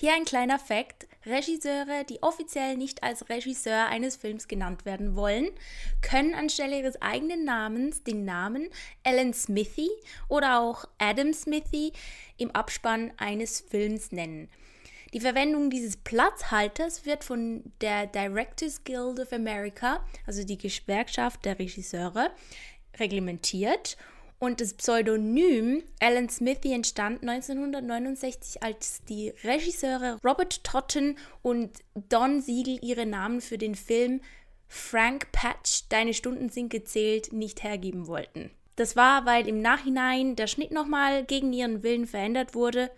Hier ein kleiner Fakt. Regisseure, die offiziell nicht als Regisseur eines Films genannt werden wollen, können anstelle ihres eigenen Namens den Namen Alan Smithy oder auch Adam Smithy im Abspann eines Films nennen. Die Verwendung dieses Platzhalters wird von der Directors Guild of America, also die Gewerkschaft der Regisseure, reglementiert und das Pseudonym Alan Smithy entstand 1969, als die Regisseure Robert Totten und Don Siegel ihre Namen für den Film Frank Patch, Deine Stunden sind gezählt, nicht hergeben wollten. Das war, weil im Nachhinein der Schnitt nochmal gegen ihren Willen verändert wurde.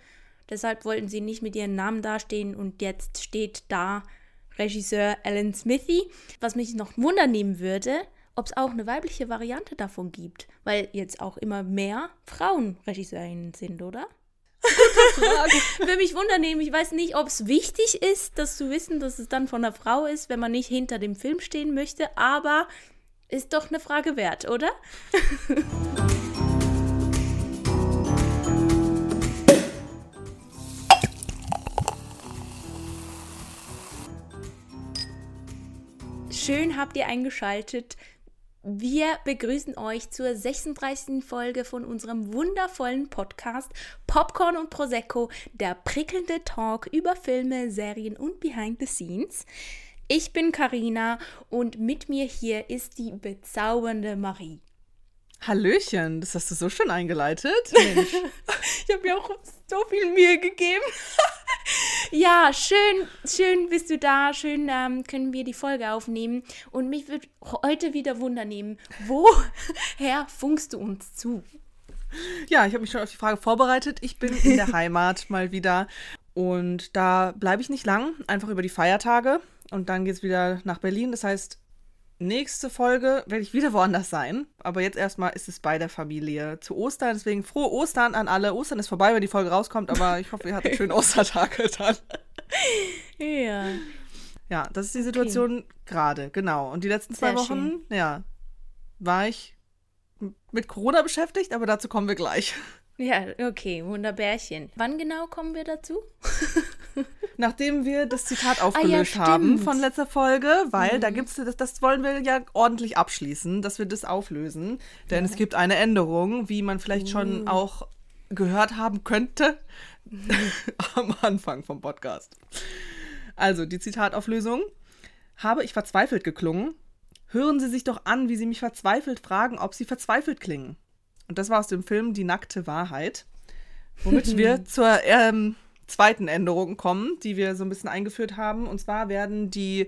Deshalb wollten sie nicht mit ihren Namen dastehen und jetzt steht da Regisseur Alan Smithy. Was mich noch wundernehmen würde, ob es auch eine weibliche Variante davon gibt, weil jetzt auch immer mehr Frauen Regisseurinnen sind, oder? Würde mich wundern, ich weiß nicht, ob es wichtig ist, das zu wissen, dass es dann von einer Frau ist, wenn man nicht hinter dem Film stehen möchte, aber ist doch eine Frage wert, oder? Schön habt ihr eingeschaltet wir begrüßen euch zur 36. Folge von unserem wundervollen Podcast Popcorn und Prosecco, der prickelnde Talk über Filme, Serien und Behind the Scenes. Ich bin Karina und mit mir hier ist die bezaubernde Marie. Hallöchen, das hast du so schön eingeleitet. Mensch. ich habe mir auch so viel Mühe gegeben. ja, schön, schön bist du da. Schön ähm, können wir die Folge aufnehmen. Und mich würde heute wieder Wunder nehmen, woher funkst du uns zu? Ja, ich habe mich schon auf die Frage vorbereitet. Ich bin in der Heimat mal wieder. Und da bleibe ich nicht lang, einfach über die Feiertage. Und dann geht es wieder nach Berlin. Das heißt, nächste Folge werde ich wieder woanders sein. Aber jetzt erstmal ist es bei der Familie zu Ostern. Deswegen frohe Ostern an alle. Ostern ist vorbei, wenn die Folge rauskommt, aber ich hoffe, ihr hattet schönen Ostertag dann. Ja. Ja, das ist die Situation okay. gerade, genau. Und die letzten zwei Sehr Wochen, schön. ja, war ich mit Corona beschäftigt, aber dazu kommen wir gleich. Ja, okay, Wunderbärchen. Wann genau kommen wir dazu? Nachdem wir das Zitat aufgelöst ah, ja, haben von letzter Folge, weil mhm. da gibt es, das, das wollen wir ja ordentlich abschließen, dass wir das auflösen. Denn ja. es gibt eine Änderung, wie man vielleicht uh. schon auch gehört haben könnte am Anfang vom Podcast. Also, die Zitatauflösung. Habe ich verzweifelt geklungen? Hören Sie sich doch an, wie Sie mich verzweifelt fragen, ob Sie verzweifelt klingen. Und das war aus dem Film Die nackte Wahrheit. Womit wir zur ähm, zweiten Änderung kommen, die wir so ein bisschen eingeführt haben. Und zwar werden die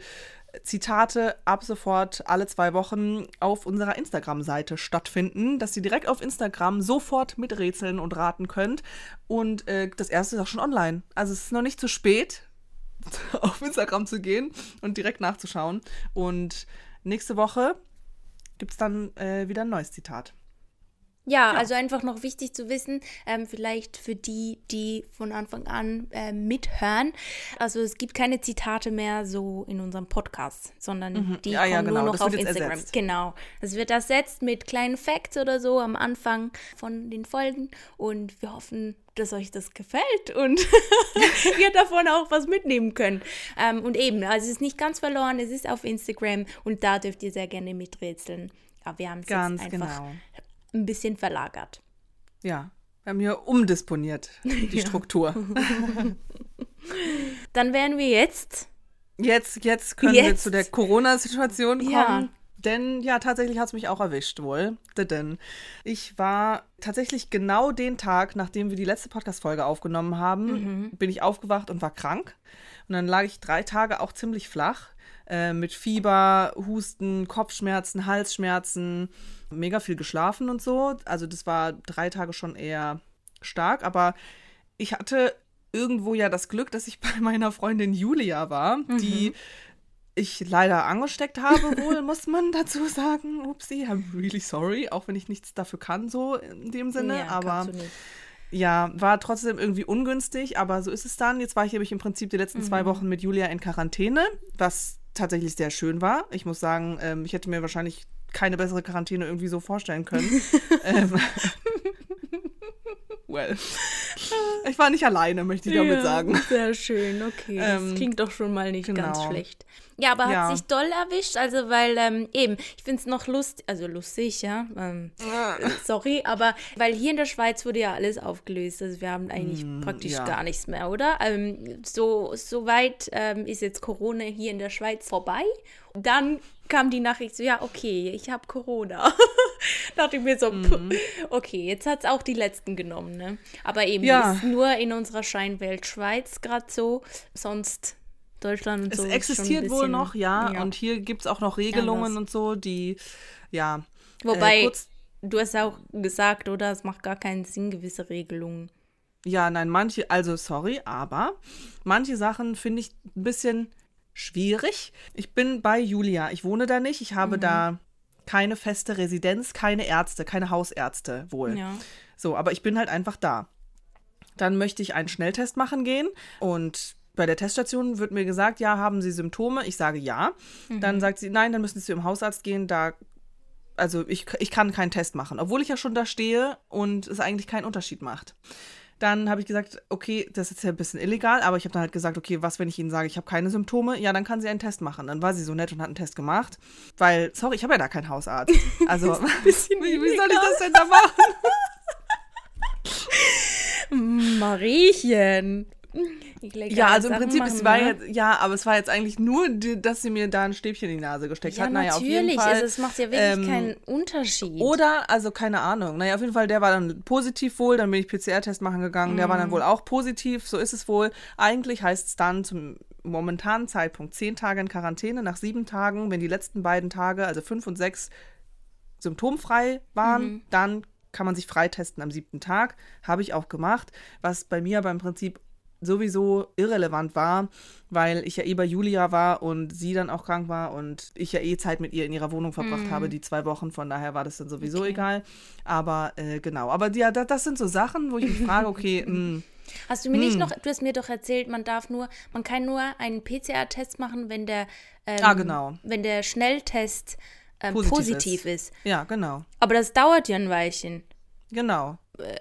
Zitate ab sofort alle zwei Wochen auf unserer Instagram-Seite stattfinden, dass ihr direkt auf Instagram sofort miträtseln und raten könnt. Und äh, das erste ist auch schon online. Also es ist noch nicht zu spät, auf Instagram zu gehen und direkt nachzuschauen. Und nächste Woche gibt es dann äh, wieder ein neues Zitat. Ja, ja, also einfach noch wichtig zu wissen, ähm, vielleicht für die, die von Anfang an äh, mithören. Also es gibt keine Zitate mehr so in unserem Podcast, sondern mhm. die ja, kommen ja, genau. nur noch auf Instagram. Ersetzt. Genau. Es wird ersetzt mit kleinen Facts oder so am Anfang von den Folgen und wir hoffen, dass euch das gefällt und ihr davon auch was mitnehmen könnt. Ähm, und eben, also es ist nicht ganz verloren, es ist auf Instagram und da dürft ihr sehr gerne miträtseln. Aber wir haben es einfach genau ein bisschen verlagert. Ja, wir haben hier umdisponiert, die ja. Struktur. Dann wären wir jetzt. Jetzt, jetzt können jetzt. wir zu der Corona-Situation kommen. Ja. Denn ja, tatsächlich hat es mich auch erwischt wohl. Denn ich war tatsächlich genau den Tag, nachdem wir die letzte Podcast-Folge aufgenommen haben, mhm. bin ich aufgewacht und war krank. Und dann lag ich drei Tage auch ziemlich flach. Äh, mit Fieber, Husten, Kopfschmerzen, Halsschmerzen mega viel geschlafen und so. Also das war drei Tage schon eher stark, aber ich hatte irgendwo ja das Glück, dass ich bei meiner Freundin Julia war, mhm. die ich leider angesteckt habe, wohl, muss man dazu sagen. Upsi, I'm really sorry, auch wenn ich nichts dafür kann, so in dem Sinne. Ja, aber ja, war trotzdem irgendwie ungünstig, aber so ist es dann. Jetzt war ich nämlich im Prinzip die letzten mhm. zwei Wochen mit Julia in Quarantäne, was tatsächlich sehr schön war. Ich muss sagen, ähm, ich hätte mir wahrscheinlich keine bessere Quarantäne irgendwie so vorstellen können. ähm, well. Ich war nicht alleine, möchte ich damit ja, sagen. Sehr schön, okay. Das Ähm, klingt doch schon mal nicht ganz genau. schlecht. Ja, aber hat Ja. sich doll erwischt, also weil ähm, eben, ich finde es noch lustig, also lustig, ja, ähm, sorry, aber weil hier in der Schweiz wurde ja alles aufgelöst, also wir haben eigentlich praktisch Mm, ja. gar nichts mehr, oder? Ähm, so so weit ähm, ist jetzt Corona hier in der Schweiz vorbei. Dann kam die Nachricht so, ja, okay, ich habe Corona. Dachte ich mir so, Mm. okay, jetzt hat es auch die letzten genommen, ne? Aber eben Ja. ist nur in unserer Scheinwelt Schweiz gerade so, sonst Deutschland und Es so. ein existiert wohl noch, ja. Und hier gibt es auch noch Regelungen Anders. und so, die, ja. Wobei, Äh, du hast auch gesagt, oder? Es macht gar keinen Sinn, gewisse Regelungen. ja, nein, manche, also sorry, aber manche Sachen finde ich ein bisschen schwierig. Ich bin bei Julia. Ich wohne da nicht. Ich Mhm. habe da keine feste Residenz, keine Ärzte, keine Hausärzte wohl. Ja. So, aber ich bin halt einfach da. Dann möchte ich einen Schnelltest machen gehen und bei der Teststation wird mir gesagt, ja, haben Sie Symptome? Ich sage ja. Dann sagt sie, nein, dann müssen Sie zum Hausarzt gehen, da also ich, ich kann keinen Test machen, obwohl ich ja schon da stehe und es eigentlich keinen Unterschied macht. Dann habe ich gesagt, okay, das ist ja ein bisschen illegal, aber ich habe dann halt gesagt, okay, was, wenn ich Ihnen sage, ich habe keine Symptome? Ja, dann kann sie einen Test machen. Dann war sie so nett und hat einen Test gemacht, weil, sorry, ich habe ja da keinen Hausarzt. Also, wie, wie soll ich das denn da machen? Mariechen. Ja, also im Sachen Prinzip, es machen, war ne? jetzt, ja, aber es war jetzt eigentlich nur, dass sie mir da ein Stäbchen in die Nase gesteckt Ja, hat. Naja, auf jeden natürlich. Fall. Also, es macht ja wirklich ähm, keinen Unterschied. Oder, also keine Ahnung. Naja, auf jeden Fall, der war dann positiv wohl. Dann bin ich PCR-Test machen gegangen. Der war Mhm. dann wohl auch positiv. So ist es wohl. Eigentlich heißt es dann zum momentanen Zeitpunkt zehn Tage in Quarantäne. Nach sieben Tagen, wenn die letzten beiden Tage, also fünf und sechs, symptomfrei waren, Mhm. dann kann man sich freitesten am siebten Tag. Habe ich auch gemacht. Was bei mir beim Prinzip sowieso irrelevant war, weil ich ja eh bei Julia war und sie dann auch krank war und ich ja eh Zeit mit ihr in ihrer Wohnung verbracht habe, die zwei Wochen. Von daher war das dann sowieso. Okay. egal. Aber äh, genau. Aber ja, das, das sind so Sachen, wo ich mich frage, okay, mh, Hast du mir Hm. nicht noch, du hast mir doch erzählt, man darf nur, man kann nur einen PCR-Test machen, wenn der, ähm, Ah, genau. wenn der Schnelltest ähm, Positiv positiv, ist. ja, genau. Aber das dauert ja ein Weilchen. Genau.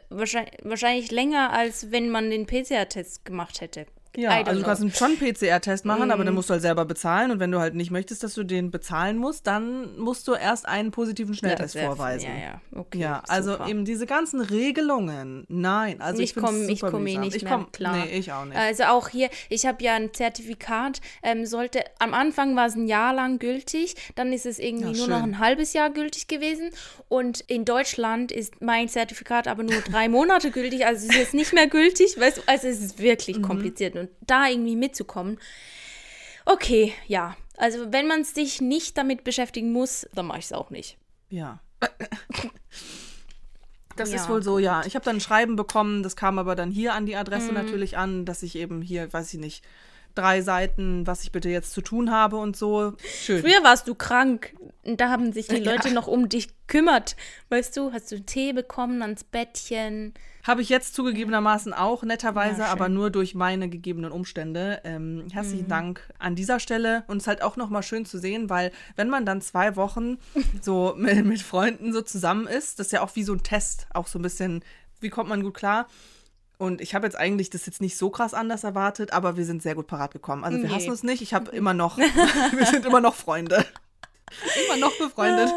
Wahrscheinlich, wahrscheinlich länger, als wenn man den PCR-Test gemacht hätte. Ja, also du know. kannst schon einen PCR-Test machen, aber Mhm. dann musst du halt selber bezahlen. Und wenn du halt nicht möchtest, dass du den bezahlen musst, dann musst du erst einen positiven Schnelltest Ja, vorweisen. Ja, ja, okay. Ja, also super. eben diese ganzen Regelungen. Nein, also ich, ich komme ich komm eh nicht ich mehr komm, klar. Nee, ich auch nicht. Also auch hier, ich habe ja ein Zertifikat, ähm, sollte, am Anfang war es ein Jahr lang gültig, dann ist es irgendwie nur noch ein halbes Jahr gültig gewesen und in Deutschland ist mein Zertifikat aber nur drei Monate gültig, also es ist jetzt nicht mehr gültig, weißt du, also es ist wirklich Mhm. Und da irgendwie mitzukommen, okay, ja, also wenn man sich nicht damit beschäftigen muss, dann mache ich es auch nicht. Ja. Das Ja, ist wohl so, ja. Ich habe dann ein Schreiben bekommen, das kam aber dann hier an die Mhm. Adresse natürlich an, dass ich eben hier, weiß ich nicht, drei Seiten, was ich bitte jetzt zu tun habe und so. Schön. Früher warst du krank. Da haben sich die Ja. Leute noch um dich gekümmert. Weißt du, hast du Tee bekommen ans Bettchen. Habe ich jetzt zugegebenermaßen auch, netterweise, Ja, aber nur durch meine gegebenen Umstände. Ähm, herzlichen Dank an dieser Stelle. Und es ist halt auch nochmal schön zu sehen, weil wenn man dann zwei Wochen so mit, mit Freunden so zusammen ist, das ist ja auch wie so ein Test, auch so ein bisschen, wie kommt man gut klar. Und ich habe jetzt eigentlich das jetzt nicht so krass anders erwartet, aber wir sind sehr gut parat gekommen. Also wir Nee. hassen uns nicht. Ich habe immer noch, wir sind immer noch Freunde. Immer noch befreundet.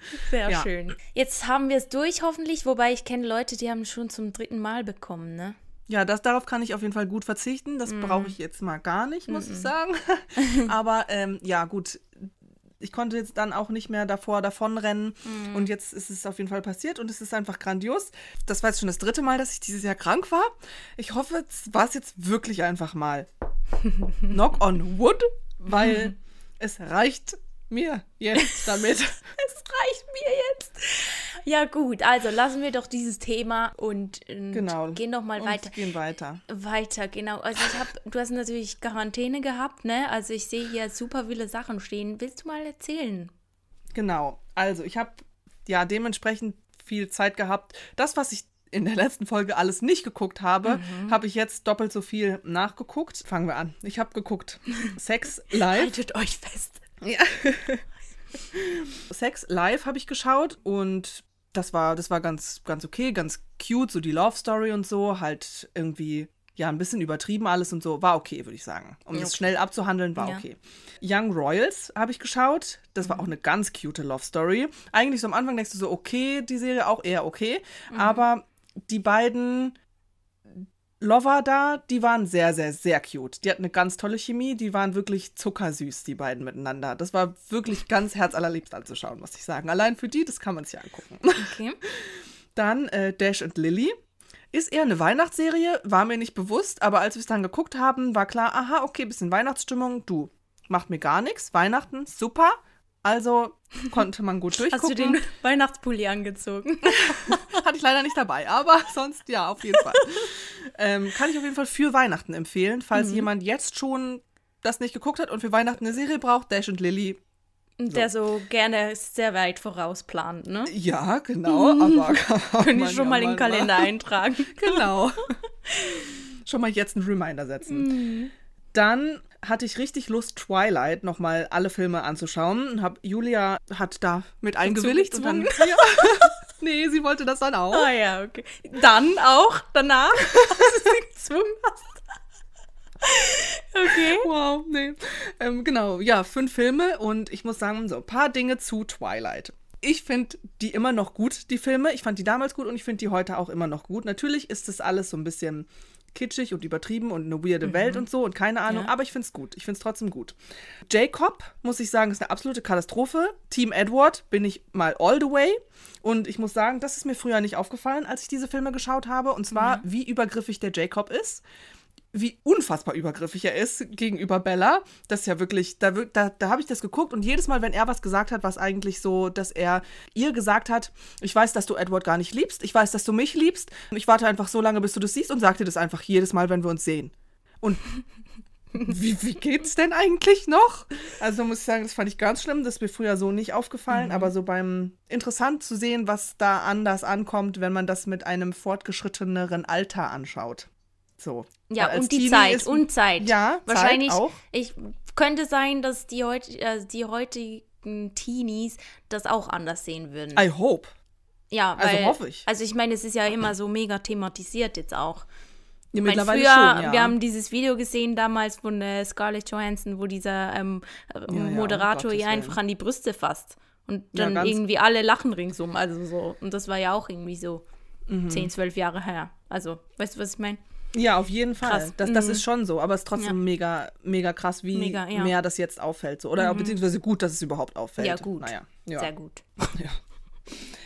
Sehr Ja. schön. Jetzt haben wir es durch, hoffentlich. Wobei ich kenne Leute, die haben schon zum dritten Mal bekommen, ne? Ja, das, darauf kann ich auf jeden Fall gut verzichten. Das brauche ich jetzt mal gar nicht, muss ich sagen. Aber ähm, ja, gut. Ich konnte jetzt dann auch nicht mehr davor davonrennen. Und jetzt ist es auf jeden Fall passiert und es ist einfach grandios. Das war jetzt schon das dritte Mal, dass ich dieses Jahr krank war. Ich hoffe, es war es jetzt wirklich einfach mal. Knock on wood, weil es reicht mir jetzt damit. Es reicht mir jetzt. Ja, gut, also lassen wir doch dieses Thema und, und Genau. gehen doch mal Und weiter. gehen weiter. Weiter, genau. Also ich habe, du hast natürlich Quarantäne gehabt, ne? Also ich sehe hier super viele Sachen stehen. Willst du mal erzählen? Genau. Also, ich habe ja dementsprechend viel Zeit gehabt. Das, was ich in der letzten Folge alles nicht geguckt habe, Mhm. habe ich jetzt doppelt so viel nachgeguckt. Fangen wir an. Ich habe geguckt Sex Live. Haltet euch fest. Ja. Sex Live habe ich geschaut und das war, das war ganz, ganz okay, ganz cute, so die Love Story und so, halt irgendwie, ja, ein bisschen übertrieben alles und so, war okay, würde ich sagen. Um okay. das schnell abzuhandeln, war ja. okay. Young Royals habe ich geschaut, das war mhm. auch eine ganz cute Love Story. Eigentlich so am Anfang denkst du so, okay, die Serie auch eher okay, mhm. aber die beiden Lover da, die waren sehr, sehr, sehr cute. Die hatten eine ganz tolle Chemie, die waren wirklich zuckersüß, die beiden miteinander. Das war wirklich ganz herzallerliebst anzuschauen, muss ich sagen. Allein für die, das kann man sich angucken. Okay. Dann äh, Dash und Lily. Ist eher eine Weihnachtsserie, war mir nicht bewusst, aber als wir es dann geguckt haben, war klar, aha, okay, bisschen Weihnachtsstimmung, du, macht mir gar nichts. Weihnachten, super. Also konnte man gut durchgucken. Hast du den Weihnachtspulli angezogen? Hatte ich leider nicht dabei, aber sonst ja, auf jeden Fall. ähm, kann ich auf jeden Fall für Weihnachten empfehlen, falls mhm. jemand jetzt schon das nicht geguckt hat und für Weihnachten eine Serie braucht, Dash und Lily. So. Der so gerne sehr weit vorausplant, ne? Ja, genau, mhm. aber können ich schon ja mal in den Kalender eintragen. genau. schon mal jetzt einen Reminder setzen. Mhm. Dann hatte ich richtig Lust, Twilight nochmal alle Filme anzuschauen. Hab, Julia hat da mit eingewilligt. Und dann, ja. nee, sie wollte das dann auch. Ah ja, okay. Dann auch danach, als du sie gezwungen hast. Okay. Wow, nee. Ähm, genau, ja, fünf Filme und ich muss sagen, so ein paar Dinge zu Twilight. Ich finde die immer noch gut, die Filme. Ich fand die damals gut und ich finde die heute auch immer noch gut. Natürlich ist das alles so ein bisschen kitschig und übertrieben und eine weirde mhm. Welt und so und keine Ahnung, ja. aber ich finde es gut. Ich finde es trotzdem gut. Jacob, muss ich sagen, ist eine absolute Katastrophe. Team Edward bin ich mal all the way. Und ich muss sagen, das ist mir früher nicht aufgefallen, als ich diese Filme geschaut habe. Und zwar, mhm. wie übergriffig der Jacob ist wie unfassbar übergriffig er ist gegenüber Bella. Das ist ja wirklich, da, da, da habe ich das geguckt und jedes Mal, wenn er was gesagt hat, was eigentlich so, dass er ihr gesagt hat, ich weiß, dass du Edward gar nicht liebst, ich weiß, dass du mich liebst und ich warte einfach so lange, bis du das siehst und sag dir das einfach jedes Mal, wenn wir uns sehen. Und wie, wie geht's denn eigentlich noch? Also muss ich sagen, das fand ich ganz schlimm. Das ist mir früher so nicht aufgefallen, mhm. aber so beim interessant zu sehen, was da anders ankommt, wenn man das mit einem fortgeschritteneren Alter anschaut. So. Ja, und die Teenie Zeit, ist, und Zeit. Ja, wahrscheinlich. Zeit auch. Ich könnte sein, dass die, heut, äh, die heutigen Teenies das auch anders sehen würden. I hope. Ja, also weil, also hoffe ich. Also ich meine, es ist ja immer so mega thematisiert jetzt auch. Ja, mittlerweile früher, schon, ja. wir haben dieses Video gesehen damals von äh, Scarlett Johansson, wo dieser ähm, ja, Moderator ja, ihr einfach an die Brüste fasst. Und dann irgendwie alle lachen ringsum. Also so. Und das war ja auch irgendwie so mhm. 10, 12 Jahre her. Also, weißt du, was ich meine? Ja, auf jeden Fall. Krass. Das, das mhm. ist schon so, aber es ist trotzdem ja. mega, mega krass, wie mega, ja. mehr das jetzt auffällt. So. Oder mhm. beziehungsweise gut, dass es überhaupt auffällt. Ja, gut. Naja, ja. Sehr gut. ja.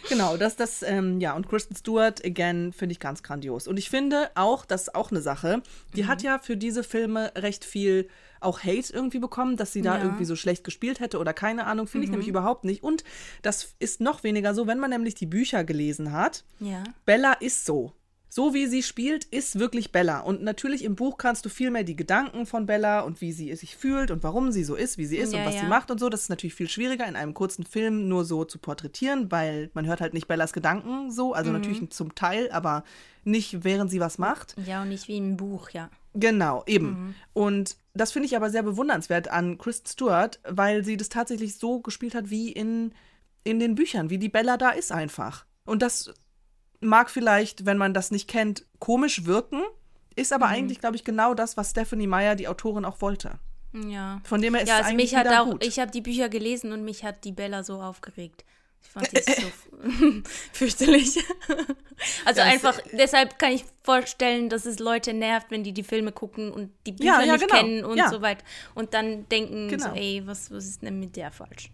Genau, das, das, ähm, ja, und Kristen Stewart, again, finde ich ganz grandios. Und ich finde auch, das ist auch eine Sache, die mhm. hat ja für diese Filme recht viel auch Hate irgendwie bekommen, dass sie da ja. irgendwie so schlecht gespielt hätte oder keine Ahnung, finde ich mhm. nämlich überhaupt nicht. Und das ist noch weniger so, wenn man nämlich die Bücher gelesen hat. Ja. Bella ist so so wie sie spielt, ist wirklich Bella. Und natürlich im Buch kannst du viel mehr die Gedanken von Bella und wie sie sich fühlt und warum sie so ist, wie sie ist ja, und was ja. sie macht und so. Das ist natürlich viel schwieriger in einem kurzen Film nur so zu porträtieren, weil man hört halt nicht Bellas Gedanken so. Also mhm. natürlich zum Teil, aber nicht während sie was macht. Ja, und nicht wie im Buch, ja. Genau, eben. Mhm. Und das finde ich aber sehr bewundernswert an Kristen Stewart, weil sie das tatsächlich so gespielt hat wie in, in den Büchern, wie die Bella da ist einfach. Und das mag vielleicht, wenn man das nicht kennt, komisch wirken, ist aber mhm. eigentlich, glaube ich, genau das, was Stephanie Meyer, die Autorin, auch wollte. Ja. Von dem her ist ja, also es eigentlich mich hat auch, gut. Ich habe die Bücher gelesen und mich hat die Bella so aufgeregt. Ich fand die so fürchterlich. also das einfach, deshalb kann ich vorstellen, dass es Leute nervt, wenn die die Filme gucken und die Bücher ja, ja, nicht genau. kennen und ja. so weiter. Und dann denken genau. so, ey, was, was ist denn mit der falsch?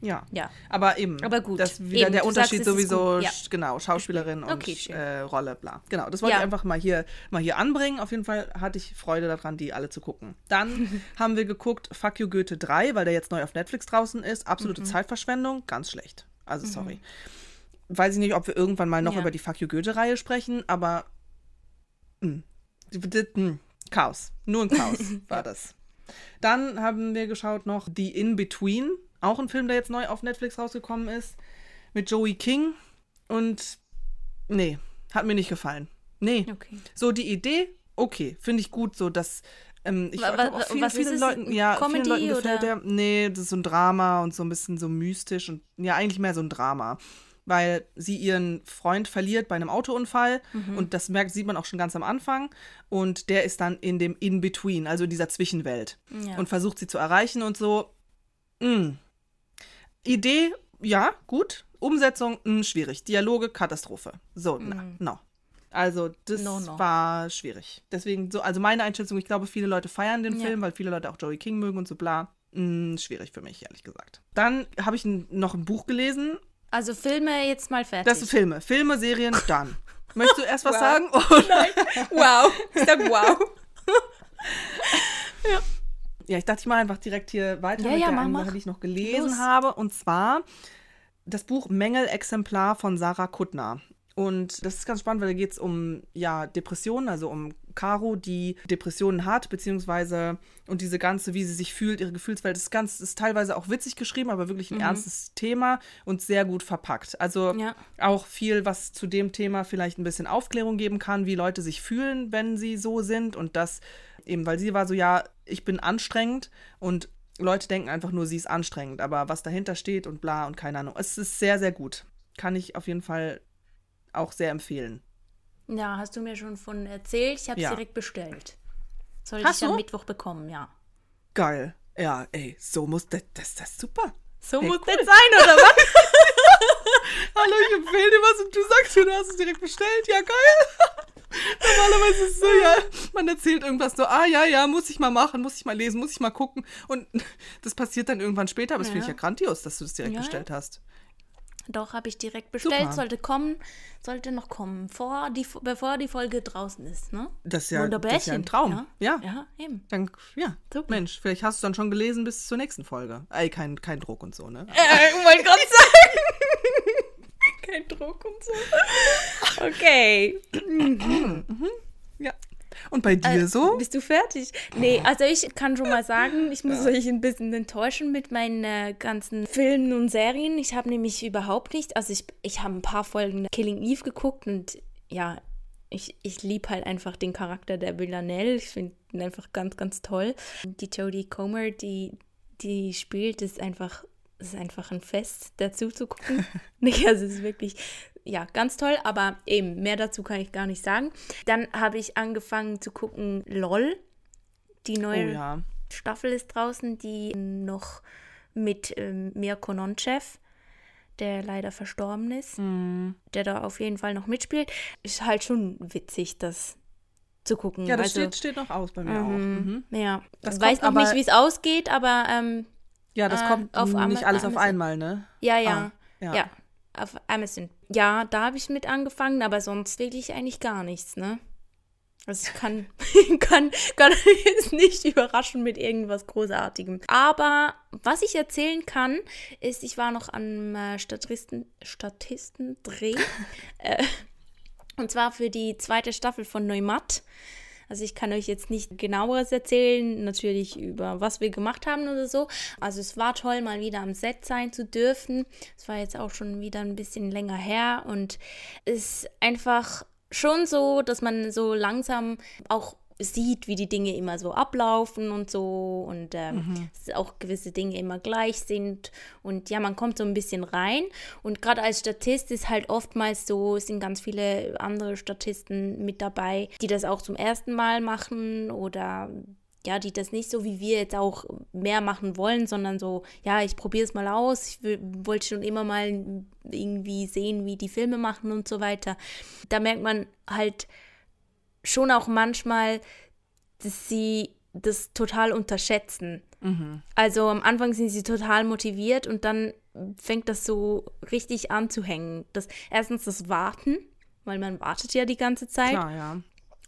Ja. ja. Aber eben. Aber gut. Das wieder eben, der Unterschied sagst, sowieso, ja. genau, Schauspielerin okay, und äh, Rolle, bla. Genau, das wollte ja. ich einfach mal hier, mal hier anbringen. Auf jeden Fall hatte ich Freude daran, die alle zu gucken. Dann haben wir geguckt Fuck You Goethe 3, weil der jetzt neu auf Netflix draußen ist. Absolute mhm. Zeitverschwendung, ganz schlecht. Also mhm. sorry. Weiß ich nicht, ob wir irgendwann mal noch über die Fuck You Goethe-Reihe sprechen, aber mh. Hm. Hm. Chaos. Nur ein Chaos war das. Dann haben wir geschaut noch The In-Between auch ein Film, der jetzt neu auf Netflix rausgekommen ist. Mit Joey King. Und nee, hat mir nicht gefallen. Nee. Okay. So die Idee, okay, finde ich gut, so dass ähm, ich was, auch viel, was vielen ist Leuten, ja, Comedy, vielen Leuten gefällt oder? der. Nee, das ist so ein Drama und so ein bisschen so mystisch und ja, eigentlich mehr so ein Drama. weil sie ihren Freund verliert bei einem Autounfall mhm. und das merkt, sieht man auch schon ganz am Anfang und der ist dann in dem In-Between, also in dieser Zwischenwelt ja. und versucht sie zu erreichen und so. Mh. Idee, ja, gut. Umsetzung, mh, schwierig. Dialoge, Katastrophe. So, mhm. na, no. Also, das no, no. war schwierig. Deswegen, so, also meine Einschätzung, ich glaube, viele Leute feiern den ja. Film, weil viele Leute auch Joey King mögen und so bla. Mh, schwierig für mich, ehrlich gesagt. Dann habe ich noch ein Buch gelesen. Also Filme jetzt mal fertig. Das sind Filme. Filme, Serien, dann. Möchtest du erst was wow. sagen? Oh, nein. Wow. Ich sag wow. Ja. Ich dachte, ich mache einfach direkt hier weiter ja, mit ja, der mach, einen. Sache, die ich noch gelesen Los. habe. Und zwar das Buch Mängelexemplar von Sarah Kuttner. Und das ist ganz spannend, weil da geht es um ja, Depressionen, also um Caro, die Depressionen hat, beziehungsweise und diese ganze, wie sie sich fühlt, ihre Gefühlswelt, ist ganz, ist teilweise auch witzig geschrieben, aber wirklich ein mhm. ernstes Thema und sehr gut verpackt. Also ja. auch viel, was zu dem Thema vielleicht ein bisschen Aufklärung geben kann, wie Leute sich fühlen, wenn sie so sind und das eben, weil sie war so, ja, ich bin anstrengend und Leute denken einfach nur, sie ist anstrengend, aber was dahinter steht und bla und keine Ahnung. Es ist sehr, sehr gut. Kann ich auf jeden Fall auch sehr empfehlen. Ja, hast du mir schon von erzählt. Ich habe es ja. direkt bestellt. Soll hast ich am Mittwoch bekommen, ja. Geil. Ja, ey, so muss das, das, das ist super. So hey, muss cool. das sein, oder was? Hallo, ich empfehle dir was und du sagst du hast es direkt bestellt. Ja, geil. Normalerweise ist es so, ja, man erzählt irgendwas so, ah ja, ja, muss ich mal machen, muss ich mal lesen, muss ich mal gucken. Und das passiert dann irgendwann später, aber das ja. finde ich ja grandios, dass du das direkt ja, bestellt hast. Doch, habe ich direkt bestellt. Super. Sollte kommen, sollte noch kommen, vor die, bevor die Folge draußen ist. Ne? Das ist ja, das ist ja ein Traum. Ja, ja. ja eben. Dann, ja, Super. Mensch, vielleicht hast du dann schon gelesen bis zur nächsten Folge. Ey, kein, kein Druck und so, ne? Äh, ich wollte gerade sagen. kein Druck und so. Okay. mhm. Ja. Und bei dir äh, so? Bist du fertig? Nee, also ich kann schon mal sagen, ich muss ja. euch ein bisschen enttäuschen mit meinen äh, ganzen Filmen und Serien. Ich habe nämlich überhaupt nicht, also ich, ich habe ein paar Folgen Killing Eve geguckt und ja, ich, ich liebe halt einfach den Charakter der Villanelle. Ich finde ihn einfach ganz, ganz toll. Die Jodie Comer, die, die spielt, ist einfach, ist einfach ein Fest, dazu zu gucken. nee, also es ist wirklich ja, ganz toll, aber eben, mehr dazu kann ich gar nicht sagen. Dann habe ich angefangen zu gucken LOL. Die neue oh, ja. Staffel ist draußen, die noch mit ähm, Mirko Nonchev, der leider verstorben ist, mm. der da auf jeden Fall noch mitspielt. Ist halt schon witzig, das zu gucken. Ja, das also, steht, steht noch aus bei mir auch. Mhm. Ja, das ich weiß noch nicht, wie es ausgeht, aber ähm, ja, das äh, kommt auf nicht alles auf einmal, ne? Ja, ja, ah, ja. ja auf Amazon. Ja, da habe ich mit angefangen, aber sonst wirklich eigentlich gar nichts, ne? Also ich kann, kann, kann jetzt nicht überraschen mit irgendwas Großartigem. Aber was ich erzählen kann, ist, ich war noch am äh, Statisten, Statistendreh. äh, und zwar für die zweite Staffel von Neumatt. Also ich kann euch jetzt nicht genaueres erzählen, natürlich über was wir gemacht haben oder so. Also es war toll, mal wieder am Set sein zu dürfen. Es war jetzt auch schon wieder ein bisschen länger her und es ist einfach schon so, dass man so langsam auch sieht, wie die Dinge immer so ablaufen und so und ähm, mhm. auch gewisse Dinge immer gleich sind und ja, man kommt so ein bisschen rein und gerade als Statist ist halt oftmals so, es sind ganz viele andere Statisten mit dabei, die das auch zum ersten Mal machen oder ja, die das nicht so wie wir jetzt auch mehr machen wollen, sondern so, ja, ich probiere es mal aus, ich wollte schon immer mal irgendwie sehen, wie die Filme machen und so weiter. Da merkt man halt, schon auch manchmal, dass sie das total unterschätzen. Mhm. Also am Anfang sind sie total motiviert und dann fängt das so richtig an zu hängen. Das, erstens das Warten, weil man wartet ja die ganze Zeit. Klar, ja.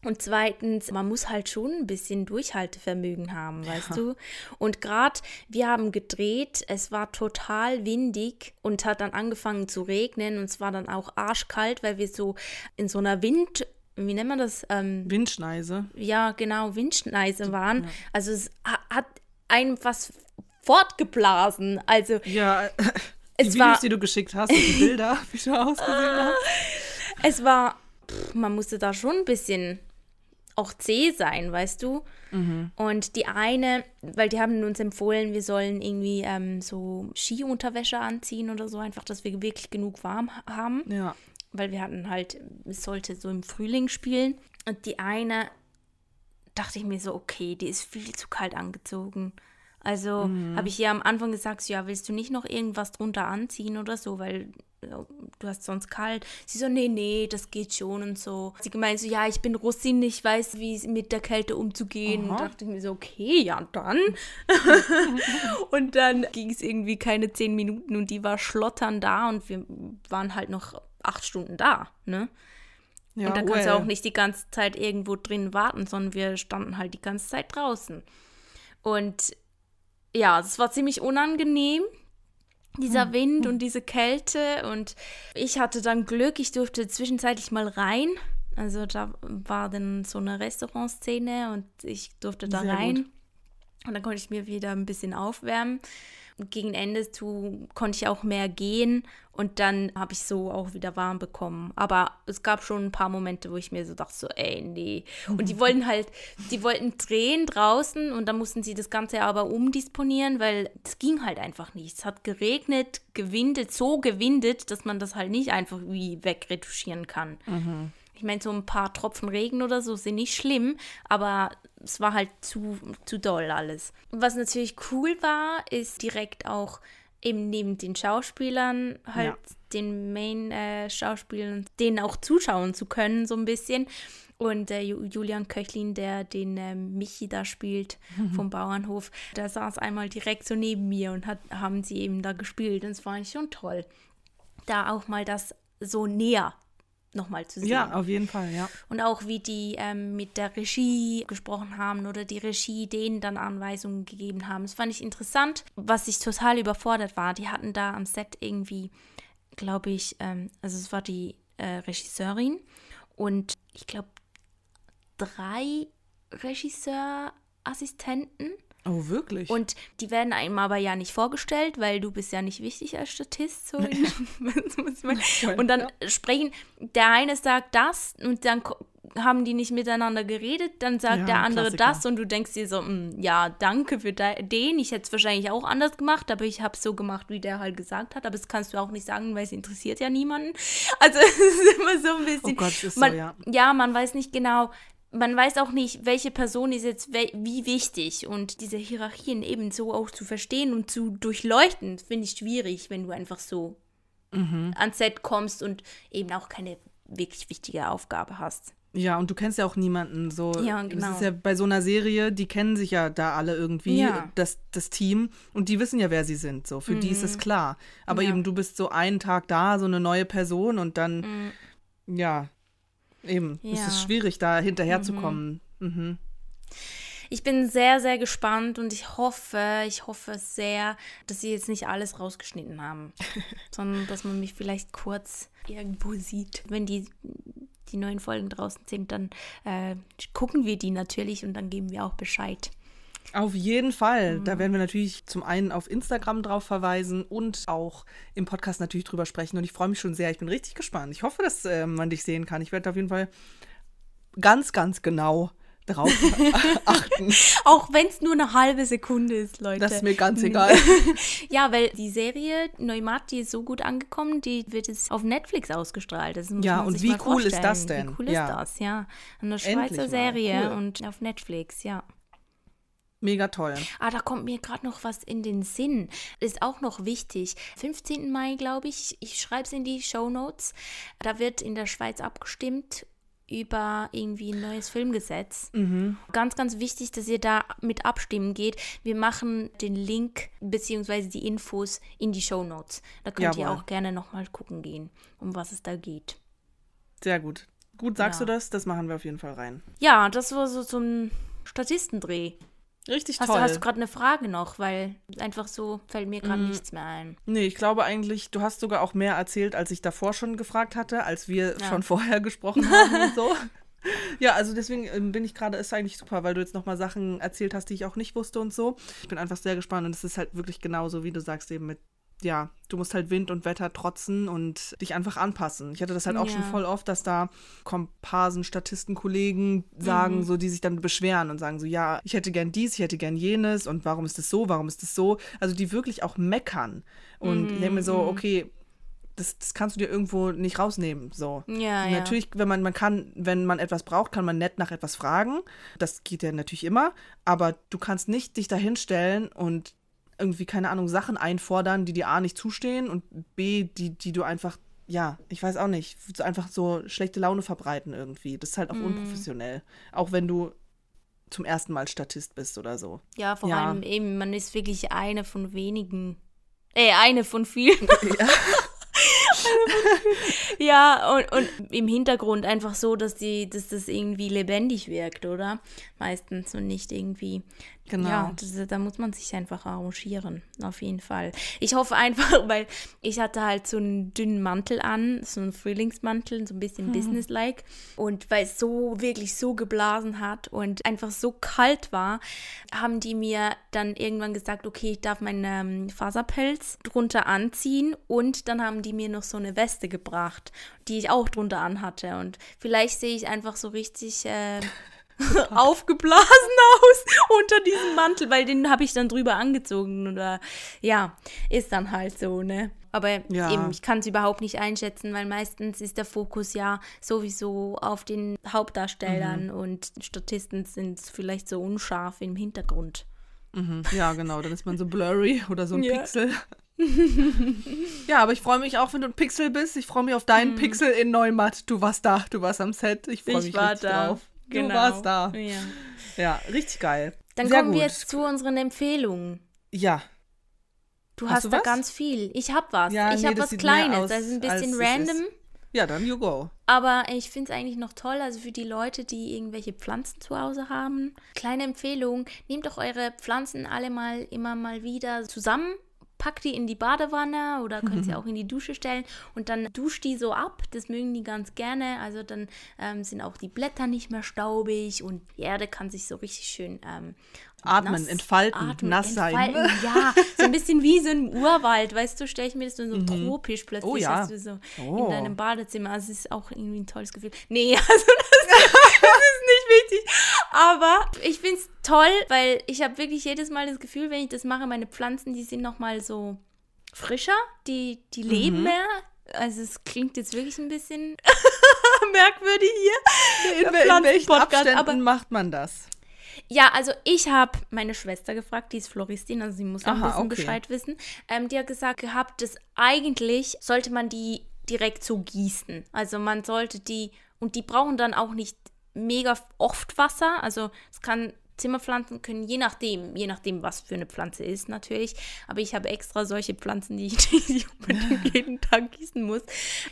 Und zweitens, man muss halt schon ein bisschen Durchhaltevermögen haben, weißt ja. du? Und gerade, wir haben gedreht, es war total windig und hat dann angefangen zu regnen und es war dann auch arschkalt, weil wir so in so einer Wind wie nennt man das? Ähm, Windschneise. Ja, genau, Windschneise waren. Ja. Also es hat einem was fortgeblasen. Also ja, die es Videos, war, die du geschickt hast, die Bilder, wie du ausgesehen hast. Es war, pff, man musste da schon ein bisschen auch zäh sein, weißt du? Mhm. Und die eine, weil die haben uns empfohlen, wir sollen irgendwie ähm, so Skiunterwäsche anziehen oder so, einfach, dass wir wirklich genug warm haben. Ja. Weil wir hatten halt, es sollte so im Frühling spielen. Und die eine dachte ich mir so, okay, die ist viel zu kalt angezogen. Also mhm. habe ich ihr am Anfang gesagt, so, ja, willst du nicht noch irgendwas drunter anziehen oder so, weil du hast sonst kalt. Sie so, nee, nee, das geht schon und so. Sie gemeint so, ja, ich bin Russin, ich weiß, wie mit der Kälte umzugehen. Aha. Und dachte ich mir so, okay, ja, dann. und dann ging es irgendwie keine zehn Minuten und die war schlottern da und wir waren halt noch acht Stunden da, ne? Ja, und dann kannst du auch nicht die ganze Zeit irgendwo drin warten, sondern wir standen halt die ganze Zeit draußen. Und ja, es war ziemlich unangenehm, dieser hm. Wind und diese Kälte. Und ich hatte dann Glück, ich durfte zwischenzeitlich mal rein. Also da war dann so eine Restaurantszene und ich durfte da Sehr rein. Gut. Und dann konnte ich mir wieder ein bisschen aufwärmen gegen Ende zu konnte ich auch mehr gehen und dann habe ich so auch wieder warm bekommen. Aber es gab schon ein paar Momente, wo ich mir so dachte, so, ey, nee. Und die wollten halt, die wollten drehen draußen und dann mussten sie das Ganze aber umdisponieren, weil es ging halt einfach nicht. Es hat geregnet, gewindet, so gewindet, dass man das halt nicht einfach wie wegretuschieren kann. Mhm. Ich meine, so ein paar Tropfen Regen oder so sind nicht schlimm, aber es war halt zu, zu doll alles. Was natürlich cool war, ist direkt auch eben neben den Schauspielern halt ja. den Main-Schauspielern, äh, denen auch zuschauen zu können, so ein bisschen. Und äh, Julian Köchlin, der den äh, Michi da spielt vom Bauernhof, der saß einmal direkt so neben mir und hat, haben sie eben da gespielt. Und es war eigentlich schon toll, da auch mal das so näher nochmal zu sehen. Ja, auf jeden Fall, ja. Und auch wie die ähm, mit der Regie gesprochen haben oder die Regie denen dann Anweisungen gegeben haben. Das fand ich interessant. Was ich total überfordert war, die hatten da am Set irgendwie, glaube ich, ähm, also es war die äh, Regisseurin und ich glaube drei Regisseurassistenten Oh, wirklich? Und die werden einem aber ja nicht vorgestellt, weil du bist ja nicht wichtig als Statist. So und dann sprechen, der eine sagt das und dann haben die nicht miteinander geredet, dann sagt ja, der andere Klassiker. das und du denkst dir so, hm, ja, danke für den. Ich hätte es wahrscheinlich auch anders gemacht, aber ich habe es so gemacht, wie der halt gesagt hat. Aber das kannst du auch nicht sagen, weil es interessiert ja niemanden. Also es ist immer so ein bisschen. Oh Gott, ist man, so, ja. Ja, man weiß nicht genau, man weiß auch nicht, welche Person ist jetzt wie wichtig. Und diese Hierarchien eben so auch zu verstehen und zu durchleuchten, finde ich schwierig, wenn du einfach so mhm. ans Set kommst und eben auch keine wirklich wichtige Aufgabe hast. Ja, und du kennst ja auch niemanden so. Ja, genau. Das ist ja bei so einer Serie, die kennen sich ja da alle irgendwie, ja. das, das Team, und die wissen ja, wer sie sind. So, für mhm. die ist es mhm. klar. Aber ja. eben, du bist so einen Tag da, so eine neue Person und dann, mhm. ja, Eben, ja. es ist schwierig, da hinterherzukommen. Mhm. Mhm. Ich bin sehr, sehr gespannt und ich hoffe, ich hoffe sehr, dass sie jetzt nicht alles rausgeschnitten haben, sondern dass man mich vielleicht kurz irgendwo sieht. Wenn die, die neuen Folgen draußen sind, dann äh, gucken wir die natürlich und dann geben wir auch Bescheid. Auf jeden Fall. Mhm. Da werden wir natürlich zum einen auf Instagram drauf verweisen und auch im Podcast natürlich drüber sprechen. Und ich freue mich schon sehr. Ich bin richtig gespannt. Ich hoffe, dass äh, man dich sehen kann. Ich werde auf jeden Fall ganz, ganz genau drauf achten. Auch wenn es nur eine halbe Sekunde ist, Leute. Das ist mir ganz egal. ja, weil die Serie Neumat, die ist so gut angekommen, die wird jetzt auf Netflix ausgestrahlt. ja, und wie cool ist das denn? Wie cool ist ja. das, ja. Eine Schweizer Serie cool. und auf Netflix, ja. Mega toll. Ah, da kommt mir gerade noch was in den Sinn. Ist auch noch wichtig. 15. Mai, glaube ich, ich schreibe es in die Show Notes. Da wird in der Schweiz abgestimmt über irgendwie ein neues Filmgesetz. Mhm. Ganz, ganz wichtig, dass ihr da mit abstimmen geht. Wir machen den Link bzw. die Infos in die Show Notes. Da könnt Jawohl. ihr auch gerne nochmal gucken gehen, um was es da geht. Sehr gut. Gut, sagst ja. du das? Das machen wir auf jeden Fall rein. Ja, das war so zum Statistendreh. Richtig hast toll. Du, hast du gerade eine Frage noch? Weil einfach so fällt mir gerade mm. nichts mehr ein. Nee, ich glaube eigentlich, du hast sogar auch mehr erzählt, als ich davor schon gefragt hatte, als wir ja. schon vorher gesprochen haben und so. Ja, also deswegen ähm, bin ich gerade, ist eigentlich super, weil du jetzt nochmal Sachen erzählt hast, die ich auch nicht wusste und so. Ich bin einfach sehr gespannt und es ist halt wirklich genauso, wie du sagst, eben mit ja, du musst halt Wind und Wetter trotzen und dich einfach anpassen. Ich hatte das halt auch ja. schon voll oft, dass da Komparsen, Statisten, Kollegen sagen, mhm. so, die sich dann beschweren und sagen so, ja, ich hätte gern dies, ich hätte gern jenes und warum ist das so, warum ist das so? Also die wirklich auch meckern. Und mhm. ich denke mir so, mhm. okay, das, das, kannst du dir irgendwo nicht rausnehmen. So. Ja, natürlich, ja. wenn man, man kann, wenn man etwas braucht, kann man nett nach etwas fragen. Das geht ja natürlich immer. Aber du kannst nicht dich dahinstellen und irgendwie, keine Ahnung, Sachen einfordern, die dir A nicht zustehen und B, die, die du einfach, ja, ich weiß auch nicht, einfach so schlechte Laune verbreiten irgendwie. Das ist halt auch mm. unprofessionell. Auch wenn du zum ersten Mal Statist bist oder so. Ja, vor ja. allem eben, man ist wirklich eine von wenigen. Äh, eine von vielen. Ja. ja, und, und im Hintergrund einfach so, dass, die, dass das irgendwie lebendig wirkt, oder? Meistens und nicht irgendwie Genau. Ja, das, da muss man sich einfach arrangieren, auf jeden Fall. Ich hoffe einfach, weil ich hatte halt so einen dünnen Mantel an, so einen Frühlingsmantel, so ein bisschen hm. businesslike. Und weil es so wirklich so geblasen hat und einfach so kalt war, haben die mir dann irgendwann gesagt, okay, ich darf meinen ähm, Faserpelz drunter anziehen und dann haben die mir noch so eine Weste gebracht, die ich auch drunter anhatte. Und vielleicht sehe ich einfach so richtig äh, aufgeblasen aus unter diesem Mantel, weil den habe ich dann drüber angezogen oder ja, ist dann halt so, ne? Aber ja. eben, ich kann es überhaupt nicht einschätzen, weil meistens ist der Fokus ja sowieso auf den Hauptdarstellern mhm. und Statisten sind vielleicht so unscharf im Hintergrund. Mhm. Ja, genau, dann ist man so blurry oder so ein ja. Pixel. ja, aber ich freue mich auch, wenn du ein Pixel bist. Ich freue mich auf deinen mhm. Pixel in Neumatt. Du warst da, du warst am Set. Ich freue mich war da. drauf. Genau. Du warst da. Ja, ja richtig geil. Dann Sehr kommen gut. wir jetzt zu unseren Empfehlungen. Ja. Du hast, hast du da was? ganz viel. Ich habe was. Ja, ich nee, habe was Kleines. das ist ein bisschen random. Ja, dann you go. Aber ich finde es eigentlich noch toll, also für die Leute, die irgendwelche Pflanzen zu Hause haben. Kleine Empfehlung, nehmt doch eure Pflanzen alle mal immer mal wieder zusammen packt die in die Badewanne oder könnt sie auch in die Dusche stellen und dann duscht die so ab. Das mögen die ganz gerne. Also dann ähm, sind auch die Blätter nicht mehr staubig und die Erde kann sich so richtig schön ähm, Atmen, nass, entfalten, atmen, nass entfalten. sein. Ja, so ein bisschen wie so ein Urwald, weißt du, stelle ich mir das so, so mhm. tropisch plötzlich, oh, ja. so oh. in deinem Badezimmer. Also es ist auch irgendwie ein tolles Gefühl. Nee, also das, wichtig. Aber ich finde es toll, weil ich habe wirklich jedes Mal das Gefühl, wenn ich das mache, meine Pflanzen, die sind nochmal so frischer, die, die leben mhm. mehr. Also es klingt jetzt wirklich ein bisschen merkwürdig hier. In, in, welchen Podcast, Abständen aber, macht man das? Ja, also ich habe meine Schwester gefragt, die ist Floristin, also sie muss Aha, ein bisschen okay. Bescheid wissen. Ähm, die hat gesagt gehabt, dass eigentlich sollte man die direkt so gießen. Also man sollte die, und die brauchen dann auch nicht mega oft Wasser. Also es kann Zimmerpflanzen können, je nachdem, je nachdem, was für eine Pflanze ist natürlich. Aber ich habe extra solche Pflanzen, die ich, die ich unbedingt jeden Tag gießen muss.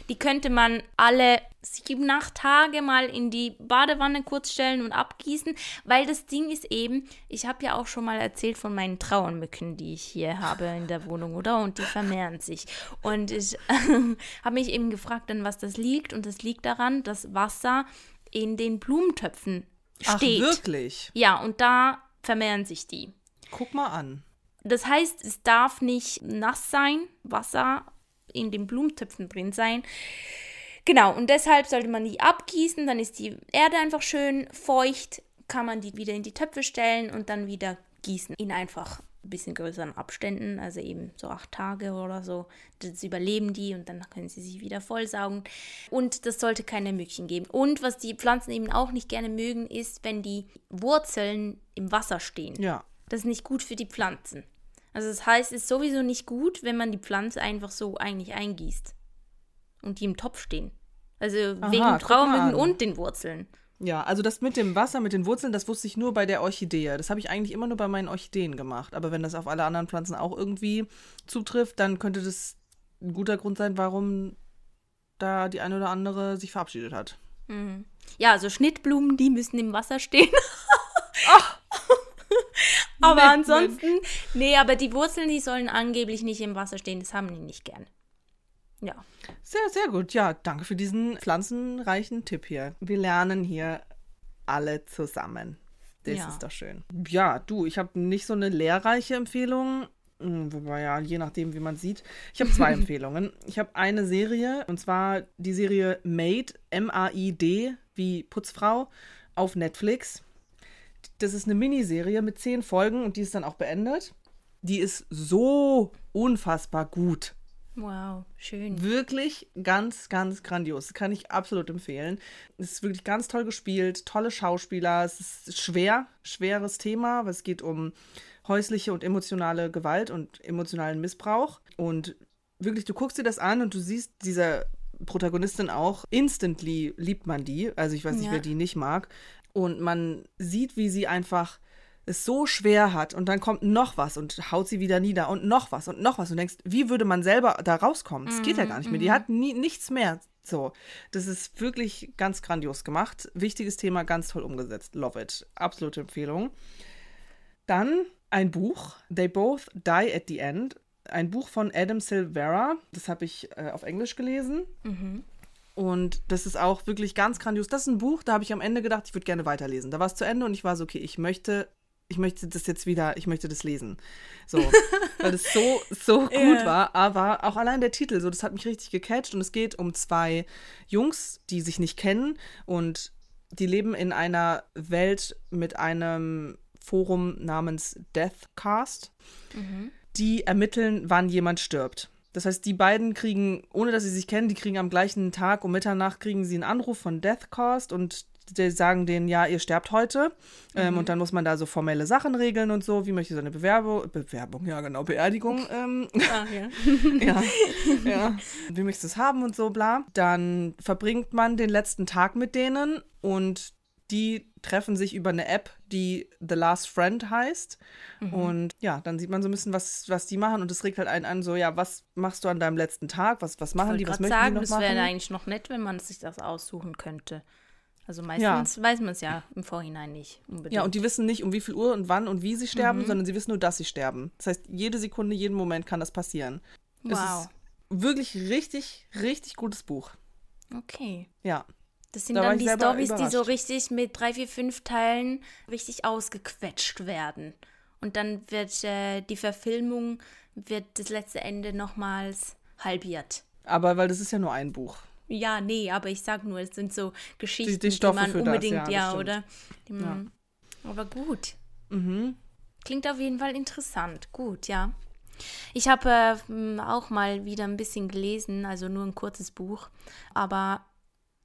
Die könnte man alle sieben, acht Tage mal in die Badewanne kurz stellen und abgießen, weil das Ding ist eben, ich habe ja auch schon mal erzählt von meinen Trauermücken, die ich hier habe in der Wohnung, oder? Und die vermehren sich. Und ich äh, habe mich eben gefragt, an was das liegt. Und das liegt daran, dass Wasser in den Blumentöpfen steht. Ach, wirklich? Ja, und da vermehren sich die. Guck mal an. Das heißt, es darf nicht nass sein, Wasser in den Blumentöpfen drin sein. Genau, und deshalb sollte man die abgießen, dann ist die Erde einfach schön feucht, kann man die wieder in die Töpfe stellen und dann wieder gießen. In einfach ein bisschen größeren Abständen, also eben so acht Tage oder so. Das überleben die und dann können sie sich wieder vollsaugen. Und das sollte keine Mückchen geben. Und was die Pflanzen eben auch nicht gerne mögen, ist, wenn die Wurzeln im Wasser stehen. Ja. Das ist nicht gut für die Pflanzen. Also das heißt, es ist sowieso nicht gut, wenn man die Pflanze einfach so eigentlich eingießt. Und die im Topf stehen. Also Aha, wegen Trauermücken und den Wurzeln. Ja, also das mit dem Wasser, mit den Wurzeln, das wusste ich nur bei der Orchidee. Das habe ich eigentlich immer nur bei meinen Orchideen gemacht. Aber wenn das auf alle anderen Pflanzen auch irgendwie zutrifft, dann könnte das ein guter Grund sein, warum da die eine oder andere sich verabschiedet hat. Mhm. Ja, also Schnittblumen, die müssen im Wasser stehen. Ach. aber ansonsten, nee, aber die Wurzeln, die sollen angeblich nicht im Wasser stehen. Das haben die nicht gern. Ja. Sehr, sehr gut. Ja, danke für diesen pflanzenreichen Tipp hier. Wir lernen hier alle zusammen. Das ja. ist doch schön. Ja, du, ich habe nicht so eine lehrreiche Empfehlung. Hm, wobei ja, je nachdem, wie man sieht. Ich habe zwei Empfehlungen. Ich habe eine Serie, und zwar die Serie Maid, M-A-I-D, wie Putzfrau, auf Netflix. Das ist eine Miniserie mit zehn Folgen und die ist dann auch beendet. Die ist so unfassbar gut. Wow, schön. Wirklich ganz, ganz grandios. Das kann ich absolut empfehlen. Es ist wirklich ganz toll gespielt, tolle Schauspieler. Es ist schwer, schweres Thema, weil es geht um häusliche und emotionale Gewalt und emotionalen Missbrauch. Und wirklich, du guckst dir das an und du siehst dieser Protagonistin auch, instantly liebt man die. Also ich weiß nicht, ja. wer die nicht mag. Und man sieht, wie sie einfach es so schwer hat und dann kommt noch was und haut sie wieder nieder und noch was und noch was und denkst, wie würde man selber da rauskommen? Das geht ja gar nicht mehr. Die mhm. hat nie, nichts mehr. So, das ist wirklich ganz grandios gemacht. Wichtiges Thema, ganz toll umgesetzt. Love it. Absolute Empfehlung. Dann ein Buch, They Both Die at the End. Ein Buch von Adam Silvera. Das habe ich äh, auf Englisch gelesen. Mhm. Und das ist auch wirklich ganz grandios. Das ist ein Buch, da habe ich am Ende gedacht, ich würde gerne weiterlesen. Da war es zu Ende und ich war so, okay, ich möchte ich möchte das jetzt wieder, ich möchte das lesen. So, weil es so, so gut yeah. war. Aber auch allein der Titel, so, das hat mich richtig gecatcht. Und es geht um zwei Jungs, die sich nicht kennen und die leben in einer Welt mit einem Forum namens Deathcast. Mhm. Die ermitteln, wann jemand stirbt. Das heißt, die beiden kriegen, ohne dass sie sich kennen, die kriegen am gleichen Tag um Mitternacht kriegen sie einen Anruf von Deathcast und die sagen denen, ja, ihr sterbt heute. Ähm, mhm. und dann muss man da so formelle Sachen regeln und so. Wie möchte ich so eine Bewerbung? Bewerbung, ja, genau, Beerdigung. Ähm, ah, ja. ja, ja. Wie möchtest du es haben und so, bla. Dann verbringt man den letzten Tag mit denen und die treffen sich über eine App, die The Last Friend heißt. Mhm. Und ja, dann sieht man so ein bisschen, was, was die machen. Und es regt halt einen an, so, ja, was machst du an deinem letzten Tag? Was, was machen die? Was möchten sagen, die noch das wäre eigentlich noch nett, wenn man sich das aussuchen könnte. Also meistens ja. weiß man es ja im Vorhinein nicht unbedingt. Ja, und die wissen nicht, um wie viel Uhr und wann und wie sie sterben, mhm. sondern sie wissen nur, dass sie sterben. Das heißt, jede Sekunde, jeden Moment kann das passieren. Wow. Es ist wirklich richtig, richtig gutes Buch. Okay. Ja. Das sind da dann die Stories, die so richtig mit drei, vier, fünf Teilen richtig ausgequetscht werden. Und dann wird äh, die Verfilmung, wird das letzte Ende nochmals halbiert. Aber weil das ist ja nur ein Buch. Ja, nee, aber ich sag nur, es sind so Geschichten, die, die, die man unbedingt, das, ja, ja oder? Man, ja. Aber gut. Mhm. Klingt auf jeden Fall interessant. Gut, ja. Ich habe äh, auch mal wieder ein bisschen gelesen, also nur ein kurzes Buch. Aber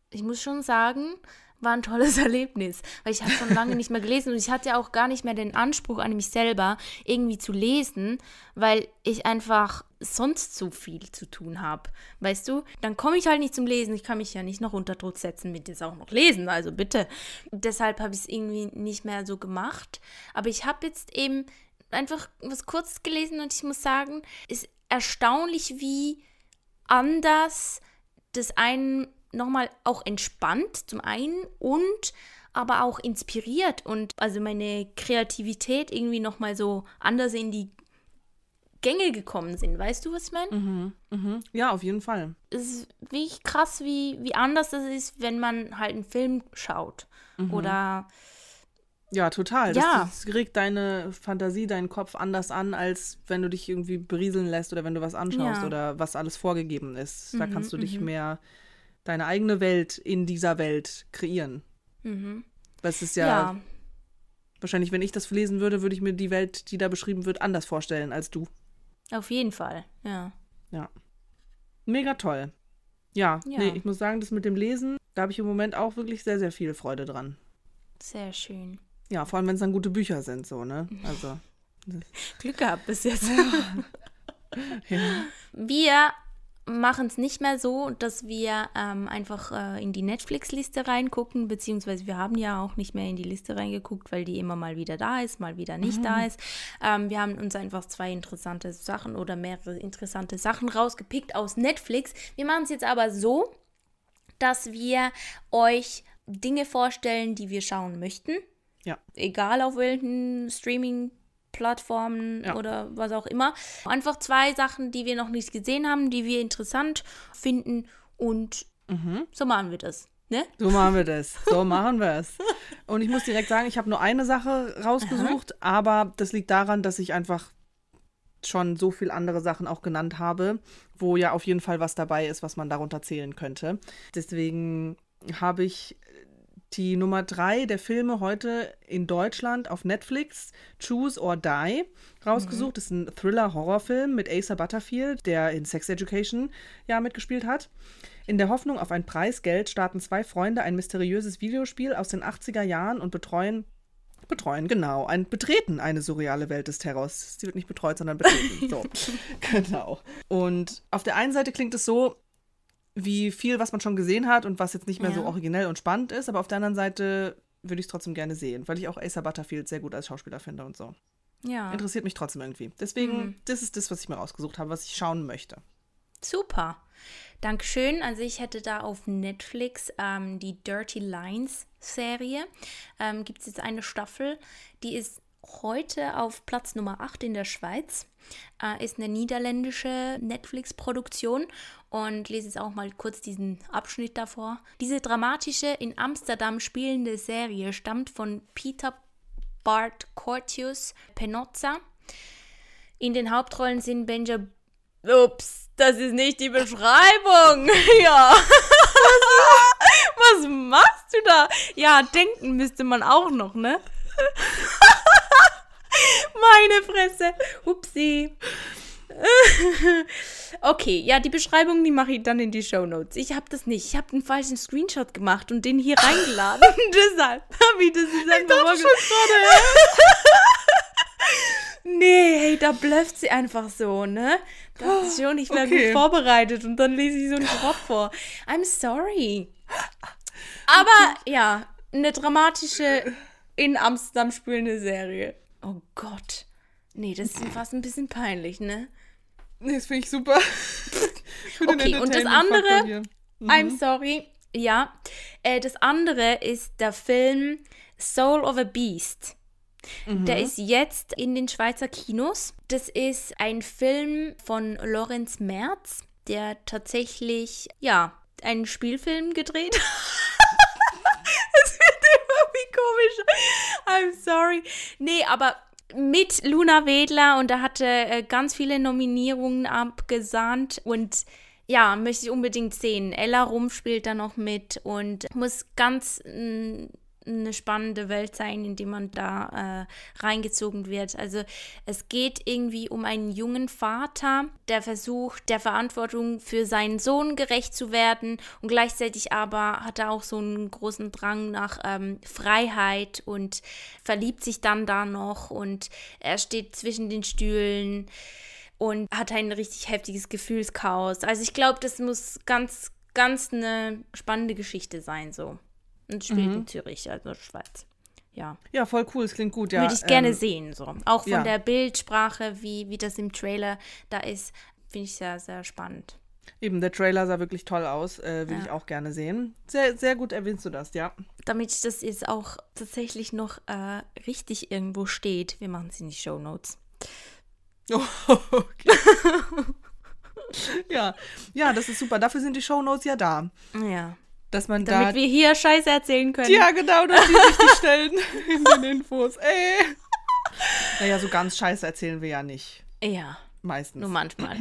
ich muss schon sagen, war ein tolles Erlebnis, weil ich habe schon lange nicht mehr gelesen und ich hatte auch gar nicht mehr den Anspruch an mich selber, irgendwie zu lesen, weil ich einfach sonst zu viel zu tun habe. Weißt du, dann komme ich halt nicht zum Lesen. Ich kann mich ja nicht noch unter Druck setzen mit jetzt auch noch lesen, also bitte. Deshalb habe ich es irgendwie nicht mehr so gemacht. Aber ich habe jetzt eben einfach was Kurzes gelesen und ich muss sagen, ist erstaunlich, wie anders das einen nochmal auch entspannt zum einen und aber auch inspiriert und also meine Kreativität irgendwie nochmal so anders in die Gänge gekommen sind. Weißt du, was ich meine? Mhm, mhm. Ja, auf jeden Fall. Es ist wirklich krass, wie, wie anders das ist, wenn man halt einen Film schaut. Mhm. Oder. Ja, total. Ja. Das, das, regt deine Fantasie, deinen Kopf anders an, als wenn du dich irgendwie berieseln lässt oder wenn du was anschaust ja. oder was alles vorgegeben ist. Da mhm, kannst du dich mhm. mehr deine eigene Welt in dieser Welt kreieren. Mhm. Das ist ja, ja, wahrscheinlich, wenn ich das lesen würde, würde ich mir die Welt, die da beschrieben wird, anders vorstellen als du. Auf jeden Fall, ja. Ja. Mega toll. Ja, ja. nee, ich muss sagen, das mit dem Lesen, da habe ich im Moment auch wirklich sehr, sehr viel Freude dran. Sehr schön. Ja, vor allem, wenn es dann gute Bücher sind, so, ne? Also. Glück gehabt bis jetzt. ja. Wir machen es nicht mehr so, dass wir ähm, einfach äh, in die Netflix-Liste reingucken, beziehungsweise wir haben ja auch nicht mehr in die Liste reingeguckt, weil die immer mal wieder da ist, mal wieder nicht mhm. da ist. Ähm, wir haben uns einfach zwei interessante Sachen oder mehrere interessante Sachen rausgepickt aus Netflix. Wir machen es jetzt aber so, dass wir euch Dinge vorstellen, die wir schauen möchten. Ja. Egal auf welchen Streaming Plattformen ja. oder was auch immer. Einfach zwei Sachen, die wir noch nicht gesehen haben, die wir interessant finden und mhm. so machen wir das. Ne? So machen wir das. So machen wir es. Und ich muss direkt sagen, ich habe nur eine Sache rausgesucht, Aha. aber das liegt daran, dass ich einfach schon so viel andere Sachen auch genannt habe, wo ja auf jeden Fall was dabei ist, was man darunter zählen könnte. Deswegen habe ich die Nummer drei der Filme heute in Deutschland auf Netflix, Choose or Die, rausgesucht. Mhm. Das ist ein Thriller-Horrorfilm mit Asa Butterfield, der in Sex Education ja mitgespielt hat. In der Hoffnung auf ein Preisgeld starten zwei Freunde ein mysteriöses Videospiel aus den 80er Jahren und betreuen betreuen, genau. Ein Betreten eine surreale Welt des Terrors. Sie wird nicht betreut, sondern betreten. So, genau. Und auf der einen Seite klingt es so, wie viel, was man schon gesehen hat und was jetzt nicht mehr ja. so originell und spannend ist, aber auf der anderen Seite würde ich es trotzdem gerne sehen, weil ich auch Asa Butterfield sehr gut als Schauspieler finde und so. Ja. Interessiert mich trotzdem irgendwie. Deswegen, mhm. das ist das, was ich mir rausgesucht habe, was ich schauen möchte. Super. Dankeschön. Also ich hätte da auf Netflix ähm, die Dirty Lines Serie. Ähm, Gibt es jetzt eine Staffel, die ist heute auf Platz Nummer 8 in der Schweiz. Äh, ist eine niederländische Netflix-Produktion und lese jetzt auch mal kurz diesen Abschnitt davor. Diese dramatische in Amsterdam spielende Serie stammt von Peter Bart Cortius Penozza. In den Hauptrollen sind Benja. Ups, das ist nicht die Beschreibung. ja. Was machst du da? Ja, denken müsste man auch noch, ne? Meine Fresse. Upsi. okay, ja, die Beschreibung, die mache ich dann in die Show Notes. Ich habe das nicht. Ich habe einen falschen Screenshot gemacht und den hier reingeladen. Deshalb habe ich das jetzt einfach ich schon gerade, Nee, hey, da blöfft sie einfach so, ne? Das ist schon, ich wäre okay. gut vorbereitet und dann lese ich so einen Schrott vor. I'm sorry. Aber ja, eine dramatische in Amsterdam spielende Serie. Oh Gott. Nee, das ist fast ein bisschen peinlich, ne? Nee, das finde ich super. okay, und das andere, mhm. I'm sorry, ja. Äh, das andere ist der Film Soul of a Beast. Mhm. Der ist jetzt in den Schweizer Kinos. Das ist ein Film von Lorenz Merz, der tatsächlich, ja, einen Spielfilm gedreht Es wird irgendwie komisch. I'm sorry. Nee, aber mit Luna Wedler und da hatte äh, ganz viele Nominierungen abgesahnt und ja, möchte ich unbedingt sehen. Ella Rum spielt da noch mit und muss ganz eine spannende Welt sein, in die man da äh, reingezogen wird. Also es geht irgendwie um einen jungen Vater, der versucht, der Verantwortung für seinen Sohn gerecht zu werden und gleichzeitig aber hat er auch so einen großen Drang nach ähm, Freiheit und verliebt sich dann da noch und er steht zwischen den Stühlen und hat ein richtig heftiges Gefühlschaos. Also ich glaube, das muss ganz, ganz eine spannende Geschichte sein, so. Und spielt mhm. in Zürich, also Schweiz. Ja. Ja, voll cool, es klingt gut, ja. Würde ich gerne ähm, sehen, so. Auch von ja. der Bildsprache, wie, wie das im Trailer da ist, finde ich sehr, sehr spannend. Eben, der Trailer sah wirklich toll aus, äh, will ja. ich auch gerne sehen. Sehr, sehr gut erwähnst du das, ja. Damit das jetzt auch tatsächlich noch äh, richtig irgendwo steht, wir machen es in die Show Notes. Oh, okay. ja. ja, das ist super. Dafür sind die Show Notes ja da. Ja dass man Damit da. wir hier Scheiße erzählen können. Ja, genau, dass die richtig stellen in den Infos. Ey. Naja, so ganz Scheiße erzählen wir ja nicht. Ja. Meistens. Nur manchmal.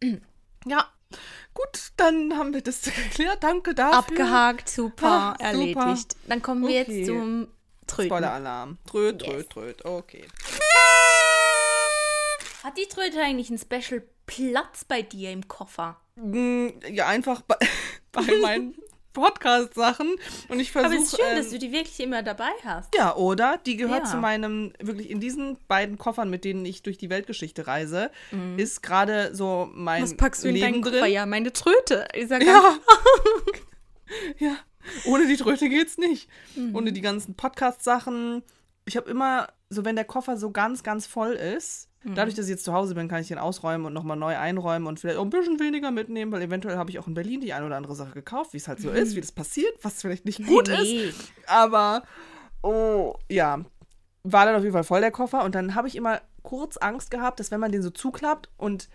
ja. Gut, dann haben wir das geklärt. Danke dafür. Abgehakt, super, ah, erledigt. Super. Dann kommen wir okay. jetzt zum Tröten. Spoiler-Alarm. Tröt, tröt, yes. tröt. Okay. Hat die Tröte eigentlich einen Special Platz bei dir im Koffer? Mm, ja, einfach bei, bei meinen Podcast-Sachen und ich versuche. Aber es ist schön, ähm, dass du die wirklich immer dabei hast. Ja, oder? Die gehört ja. zu meinem, wirklich in diesen beiden Koffern, mit denen ich durch die Weltgeschichte reise, mhm. ist gerade so mein Was packst du in Leben deinen drin. Koffer? Ja, meine Tröte. Ja, ja. ja. Ohne die Tröte geht's nicht. Mhm. Ohne die ganzen Podcast-Sachen. Ich habe immer, so wenn der Koffer so ganz, ganz voll ist, Mhm. Dadurch, dass ich jetzt zu Hause bin, kann ich den ausräumen und nochmal neu einräumen und vielleicht auch ein bisschen weniger mitnehmen, weil eventuell habe ich auch in Berlin die eine oder andere Sache gekauft, wie es halt so mhm. ist, wie das passiert, was vielleicht nicht gut nee. ist. Aber, oh, ja, war dann auf jeden Fall voll der Koffer und dann habe ich immer kurz Angst gehabt, dass wenn man den so zuklappt und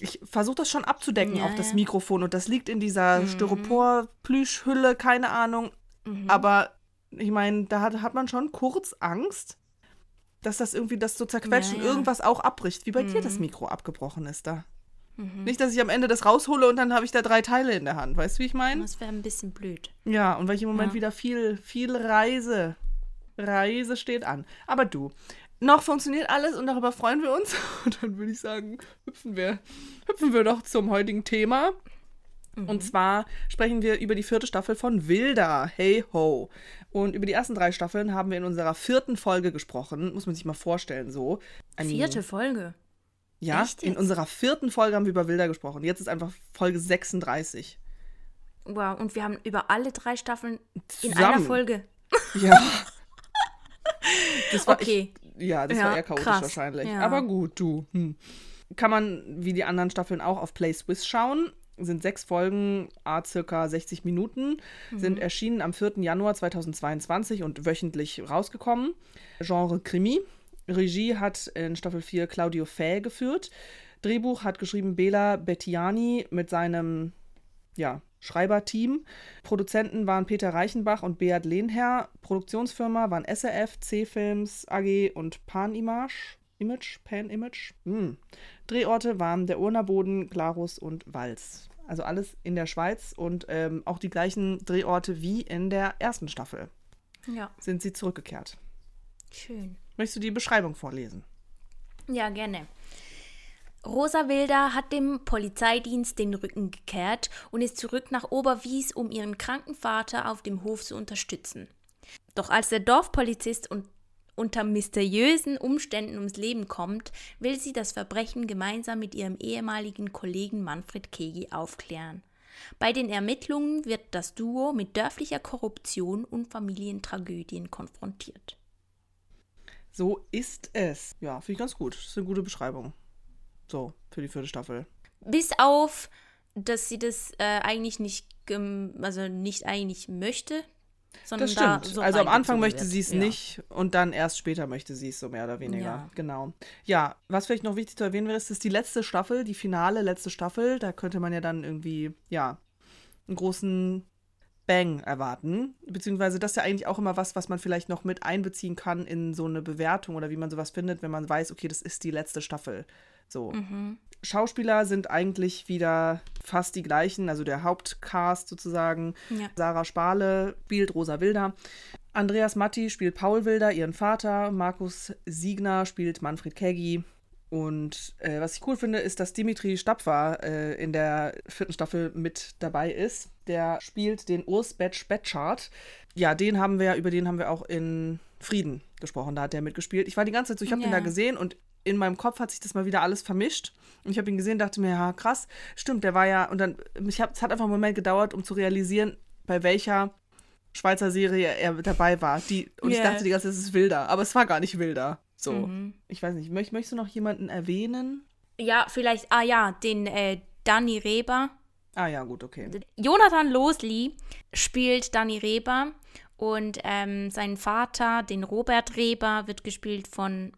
ich versuche das schon abzudecken ja, auf das Mikrofon und das liegt in dieser mhm. Styropor-Plüschhülle, keine Ahnung. Mhm. Aber ich meine, da hat, hat man schon kurz Angst, dass das irgendwie das so zerquetscht ja, und irgendwas auch abbricht, wie bei mhm. dir das Mikro abgebrochen ist da. Mhm. Nicht, dass ich am Ende das raushole und dann habe ich da drei Teile in der Hand. Weißt du, wie ich meine? Das wäre ein bisschen blöd. Ja, und weil ich im Moment ja. wieder viel, viel Reise. Reise steht an. Aber du, noch funktioniert alles und darüber freuen wir uns. Und dann würde ich sagen, hüpfen wir, hüpfen wir doch zum heutigen Thema. Mhm. Und zwar sprechen wir über die vierte Staffel von Wilda, Hey Ho. Und über die ersten drei Staffeln haben wir in unserer vierten Folge gesprochen. Muss man sich mal vorstellen, so. Eine Vierte Folge? Ja, in unserer vierten Folge haben wir über Wilder gesprochen. Jetzt ist einfach Folge 36. Wow, und wir haben über alle drei Staffeln Zusammen. in einer Folge. Ja. Das war okay. Ich, ja, das ja, war eher chaotisch krass. wahrscheinlich. Ja. Aber gut, du. Hm. Kann man wie die anderen Staffeln auch auf Play Swiss schauen. Sind sechs Folgen, a circa 60 Minuten, mhm. sind erschienen am 4. Januar 2022 und wöchentlich rausgekommen. Genre Krimi. Regie hat in Staffel 4 Claudio Fäh geführt. Drehbuch hat geschrieben Bela Bettiani mit seinem ja, Schreiberteam. Produzenten waren Peter Reichenbach und Beat Lehnherr. Produktionsfirma waren SRF, C-Films AG und Pan Image. Image? Pan Image? Hm. Drehorte waren der Urnerboden, Glarus und Wals. Also alles in der Schweiz und ähm, auch die gleichen Drehorte wie in der ersten Staffel. Ja. Sind sie zurückgekehrt. Schön. Möchtest du die Beschreibung vorlesen? Ja, gerne. Rosa Wilder hat dem Polizeidienst den Rücken gekehrt und ist zurück nach Oberwies, um ihren kranken Vater auf dem Hof zu unterstützen. Doch als der Dorfpolizist und unter mysteriösen Umständen ums Leben kommt, will sie das Verbrechen gemeinsam mit ihrem ehemaligen Kollegen Manfred Kegi aufklären. Bei den Ermittlungen wird das Duo mit dörflicher Korruption und Familientragödien konfrontiert. So ist es. Ja, finde ich ganz gut. Das ist eine gute Beschreibung. So, für die vierte Staffel. Bis auf, dass sie das äh, eigentlich nicht, also nicht eigentlich möchte. Sondern das stimmt. Da so also am Anfang möchte sie es ja. nicht und dann erst später möchte sie es so mehr oder weniger. Ja. Genau. Ja, was vielleicht noch wichtig zu erwähnen wäre, ist, dass die letzte Staffel, die finale letzte Staffel, da könnte man ja dann irgendwie, ja, einen großen Bang erwarten. Beziehungsweise das ist ja eigentlich auch immer was, was man vielleicht noch mit einbeziehen kann in so eine Bewertung oder wie man sowas findet, wenn man weiß, okay, das ist die letzte Staffel. So. Mhm. Schauspieler sind eigentlich wieder fast die gleichen, also der Hauptcast sozusagen. Ja. Sarah Spale spielt Rosa Wilder. Andreas Matti spielt Paul Wilder, ihren Vater. Markus Siegner spielt Manfred Keggi. Und äh, was ich cool finde, ist, dass Dimitri Stapfer äh, in der vierten Staffel mit dabei ist. Der spielt den Urs Betsch Betschart. Ja, den haben wir, über den haben wir auch in Frieden gesprochen. Da hat der mitgespielt. Ich war die ganze Zeit so, ich habe ja. den da gesehen und in meinem Kopf hat sich das mal wieder alles vermischt. Und ich habe ihn gesehen, dachte mir, ja, krass, stimmt, der war ja. Und dann, ich hab, es hat einfach einen Moment gedauert, um zu realisieren, bei welcher Schweizer Serie er dabei war. Die, und yeah. ich dachte die ganze Zeit, es ist wilder. Aber es war gar nicht wilder. So, mhm. ich weiß nicht, möcht, möchtest du noch jemanden erwähnen? Ja, vielleicht, ah ja, den äh, Danny Reber. Ah ja, gut, okay. Jonathan Losli spielt Danny Reber und ähm, sein Vater, den Robert Reber, wird gespielt von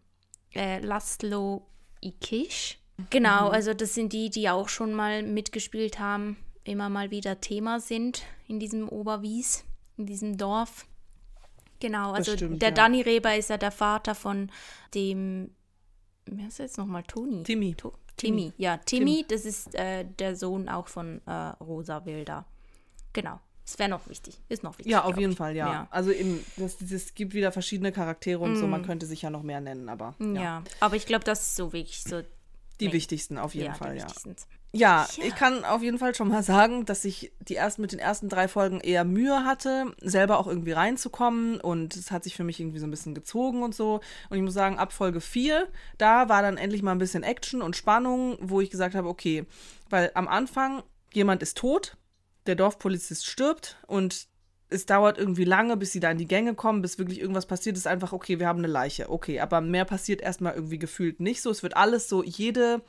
äh, Laszlo Ikisch. Genau, mhm. also das sind die, die auch schon mal mitgespielt haben, immer mal wieder Thema sind in diesem Oberwies, in diesem Dorf. Genau, also stimmt, der ja. Danny Reber ist ja der Vater von dem, wie heißt er jetzt nochmal, Toni? Timmy. To Timmy, ja, Timmy, Tim. das ist äh, der Sohn auch von äh, Rosa Wilder. Genau. Das wäre noch wichtig. Ist noch wichtig. Ja, auf jeden ich. Fall, ja. ja. Also es gibt wieder verschiedene Charaktere und mm. so, man mm. könnte sich ja noch mehr nennen, aber. Ja, ja. aber ich glaube, das ist so wirklich so. Die wichtigsten auf jeden ja, Fall, ja. Ja, ja, ich kann auf jeden Fall schon mal sagen, dass ich die ersten mit den ersten drei Folgen eher Mühe hatte, selber auch irgendwie reinzukommen und es hat sich für mich irgendwie so ein bisschen gezogen und so. Und ich muss sagen, ab Folge 4, da war dann endlich mal ein bisschen Action und Spannung, wo ich gesagt habe, okay, weil am Anfang jemand ist tot, der Dorfpolizist stirbt und es dauert irgendwie lange, bis sie da in die Gänge kommen, bis wirklich irgendwas passiert ist. Einfach, okay, wir haben eine Leiche. Okay, aber mehr passiert erstmal irgendwie gefühlt nicht so. Es wird alles so, jede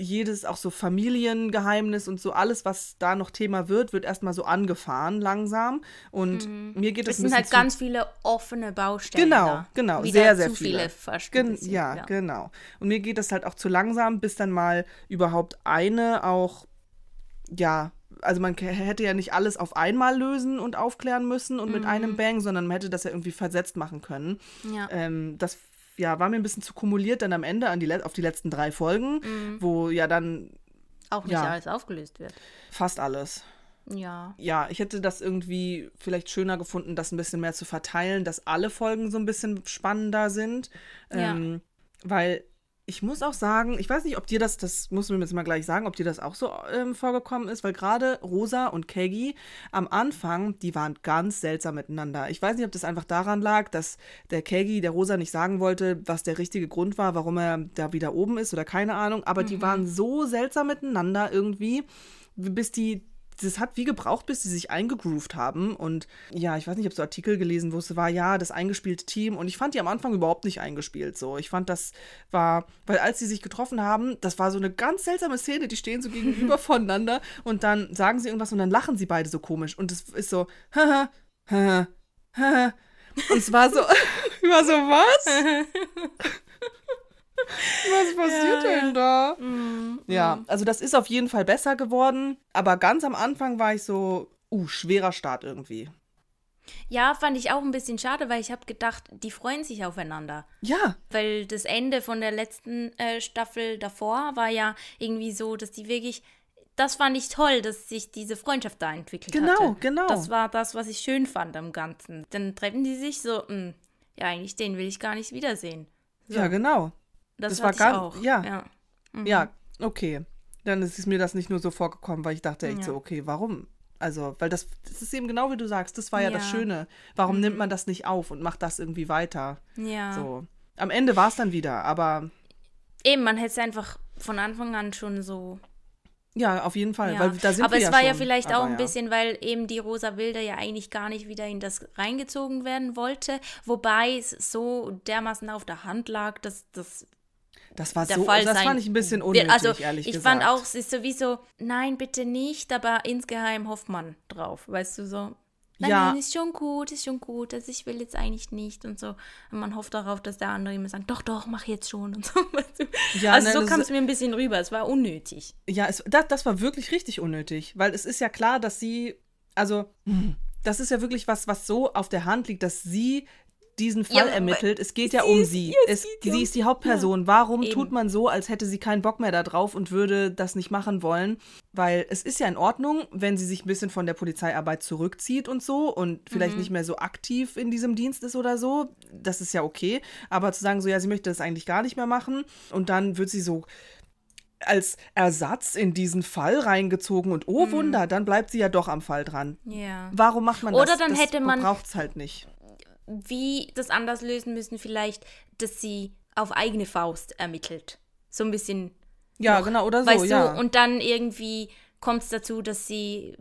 jedes auch so Familiengeheimnis und so alles, was da noch Thema wird, wird erstmal so angefahren langsam. Und mhm. mir geht es Es sind halt ganz viele offene Baustellen. Genau, da. genau, Wieder sehr, sehr viele. viele Gen ja, ja, genau. Und mir geht das halt auch zu langsam, bis dann mal überhaupt eine auch, ja, also man hätte ja nicht alles auf einmal lösen und aufklären müssen und mhm. mit einem Bang, sondern man hätte das ja irgendwie versetzt machen können. Ja. Ähm, das ja, war mir ein bisschen zu kumuliert dann am Ende an die, auf die letzten drei Folgen, mhm. wo ja dann auch nicht ja, alles aufgelöst wird. Fast alles. Ja. Ja, ich hätte das irgendwie vielleicht schöner gefunden, das ein bisschen mehr zu verteilen, dass alle Folgen so ein bisschen spannender sind. Ja. Ähm, weil ich muss auch sagen, ich weiß nicht, ob dir das, das muss mir jetzt mal gleich sagen, ob dir das auch so ähm, vorgekommen ist, weil gerade Rosa und Keggy am Anfang, die waren ganz seltsam miteinander. Ich weiß nicht, ob das einfach daran lag, dass der Keggy der Rosa nicht sagen wollte, was der richtige Grund war, warum er da wieder oben ist oder keine Ahnung, aber mhm. die waren so seltsam miteinander irgendwie, bis die das hat wie gebraucht, bis sie sich eingegroovt haben. Und ja, ich weiß nicht, ob so Artikel gelesen, wo es war, ja, das eingespielte Team. Und ich fand die am Anfang überhaupt nicht eingespielt. So, ich fand, das war, weil als sie sich getroffen haben, das war so eine ganz seltsame Szene. Die stehen so gegenüber voneinander und dann sagen sie irgendwas und dann lachen sie beide so komisch. Und es ist so, haha, haha, haha. Und es war so, war so, was? Was passiert ja, denn da? Mm, ja, mm. also das ist auf jeden Fall besser geworden. Aber ganz am Anfang war ich so, uh, schwerer Start irgendwie. Ja, fand ich auch ein bisschen schade, weil ich habe gedacht, die freuen sich aufeinander. Ja. Weil das Ende von der letzten äh, Staffel davor war ja irgendwie so, dass die wirklich das fand ich toll, dass sich diese Freundschaft da entwickelt genau, hatte. Genau, genau. Das war das, was ich schön fand am Ganzen. Dann treffen die sich so, mh, hm, ja, eigentlich den will ich gar nicht wiedersehen. So. Ja, genau. Das, das war gar auch. Ja. Ja. Mhm. ja, okay. Dann ist mir das nicht nur so vorgekommen, weil ich dachte echt ja. so, okay, warum? Also, weil das, das ist eben genau wie du sagst, das war ja, ja das Schöne. Warum mhm. nimmt man das nicht auf und macht das irgendwie weiter? Ja. So. Am Ende war es dann wieder, aber. Eben, man hätte es einfach von Anfang an schon so ja, auf jeden Fall. Ja. Weil da sind Aber wir es war schon. ja vielleicht auch ein ja. bisschen, weil eben die Rosa Wilde ja eigentlich gar nicht wieder in das reingezogen werden wollte. Wobei es so dermaßen auf der Hand lag, dass das das war so, Fall das fand ich ein bisschen unnötig, also, ehrlich ich gesagt. fand auch, es ist sowieso, nein, bitte nicht, aber insgeheim hofft man drauf, weißt du, so. Nein, ja. nein, ist schon gut, ist schon gut, also ich will jetzt eigentlich nicht und so. Und man hofft darauf, dass der andere immer sagt, doch, doch, mach jetzt schon und so. Weißt du? ja, also nein, so kam es mir ein bisschen rüber, es war unnötig. Ja, es, das, das war wirklich richtig unnötig, weil es ist ja klar, dass sie, also das ist ja wirklich was, was so auf der Hand liegt, dass sie diesen Fall ja, ermittelt. Es geht ja um sie. Es, sie ist die Hauptperson. Ja, Warum eben. tut man so, als hätte sie keinen Bock mehr darauf und würde das nicht machen wollen? Weil es ist ja in Ordnung, wenn sie sich ein bisschen von der Polizeiarbeit zurückzieht und so und vielleicht mhm. nicht mehr so aktiv in diesem Dienst ist oder so. Das ist ja okay. Aber zu sagen, so, ja, sie möchte das eigentlich gar nicht mehr machen und dann wird sie so als Ersatz in diesen Fall reingezogen und oh mhm. Wunder, dann bleibt sie ja doch am Fall dran. Ja. Warum macht man das? Oder dann das hätte man braucht es halt nicht wie das anders lösen müssen, vielleicht, dass sie auf eigene Faust ermittelt. So ein bisschen. Ja, noch, genau, oder so, weißt ja. Du? Und dann irgendwie kommt es dazu, dass sie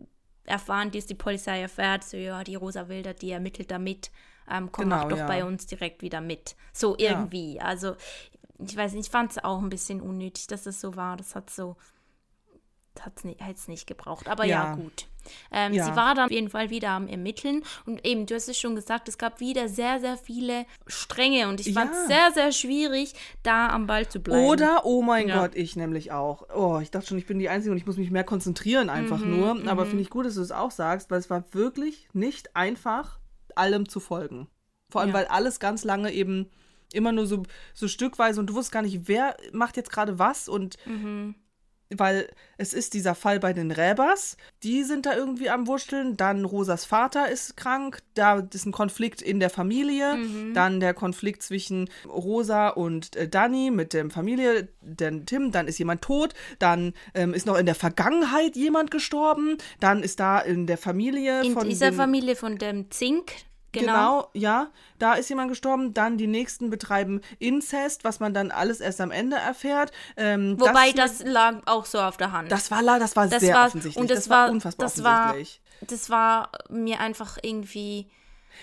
erfahren, dass die Polizei erfährt, so, ja, die Rosa Wilder, die ermittelt da mit, ähm, komm, genau, doch ja. bei uns direkt wieder mit. So irgendwie. Ja. Also, ich weiß nicht, ich fand es auch ein bisschen unnötig, dass es so war. Das hat so hat es nicht gebraucht. Aber ja, ja gut. Ähm, ja. Sie war dann auf jeden Fall wieder am Ermitteln und eben, du hast es schon gesagt, es gab wieder sehr, sehr viele Stränge und ich fand es sehr, sehr schwierig, da am Ball zu bleiben. Oder, oh mein ja. Gott, ich nämlich auch. Oh, ich dachte schon, ich bin die Einzige und ich muss mich mehr konzentrieren einfach mhm, nur. Aber mhm. finde ich gut, dass du es auch sagst, weil es war wirklich nicht einfach, allem zu folgen. Vor allem, weil alles ganz lange eben immer nur so, so stückweise und du wusstest gar nicht, wer macht jetzt gerade was und mhm weil es ist dieser Fall bei den Räbers, die sind da irgendwie am Wurschteln, dann Rosas Vater ist krank, da ist ein Konflikt in der Familie, mhm. dann der Konflikt zwischen Rosa und äh, Danny mit der Familie, denn Tim, dann ist jemand tot, dann ähm, ist noch in der Vergangenheit jemand gestorben, dann ist da in der Familie in von dieser Familie von dem Zink, Genau. genau. ja. Da ist jemand gestorben. Dann die nächsten betreiben Inzest, was man dann alles erst am Ende erfährt. Ähm, Wobei das, das, lag auch so auf der Hand. Das war, das war das sehr war, offensichtlich. Und das, das war, unfassbar das offensichtlich. War, das war mir einfach irgendwie.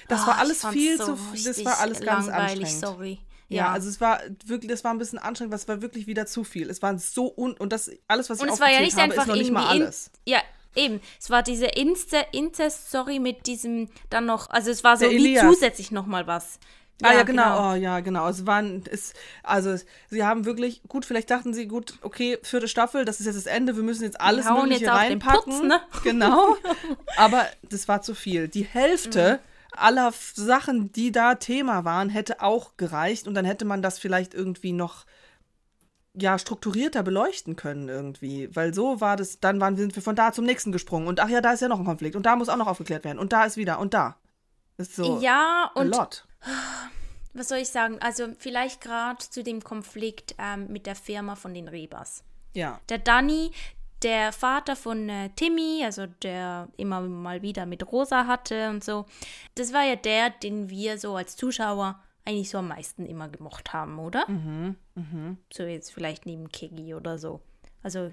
Das oh, war alles viel so zu. Das war alles ganz anstrengend. Sorry. Ja. ja. also es war wirklich, das war ein bisschen anstrengend, was war wirklich wieder zu viel. Es war so un und das alles, was ich und es war ja nicht habe, einfach ist noch nicht mal alles. In, ja, Eben, es war diese Inzest-Story mit diesem dann noch, also es war so wie zusätzlich nochmal was. Ah ja, genau. genau. Oh, ja, genau. Es waren, es, also sie haben wirklich, gut, vielleicht dachten sie, gut, okay, vierte Staffel, das ist jetzt das Ende, wir müssen jetzt alles Mögliche jetzt reinpacken. Putz, ne? Genau. Aber das war zu viel. Die Hälfte, mhm. aller Sachen, die da Thema waren, hätte auch gereicht und dann hätte man das vielleicht irgendwie noch ja, strukturierter beleuchten können irgendwie. Weil so war das, dann waren, sind wir von da zum nächsten gesprungen. Und ach ja, da ist ja noch ein Konflikt. Und da muss auch noch aufgeklärt werden. Und da ist wieder. Und da. Das ist so. Ja, und. Was soll ich sagen? Also, vielleicht gerade zu dem Konflikt ähm, mit der Firma von den Rebers. Ja. Der Danny, der Vater von äh, Timmy, also der immer mal wieder mit Rosa hatte und so, das war ja der, den wir so als Zuschauer eigentlich so am meisten immer gemocht haben, oder? Mhm, mhm. So jetzt vielleicht neben Keggy oder so. Also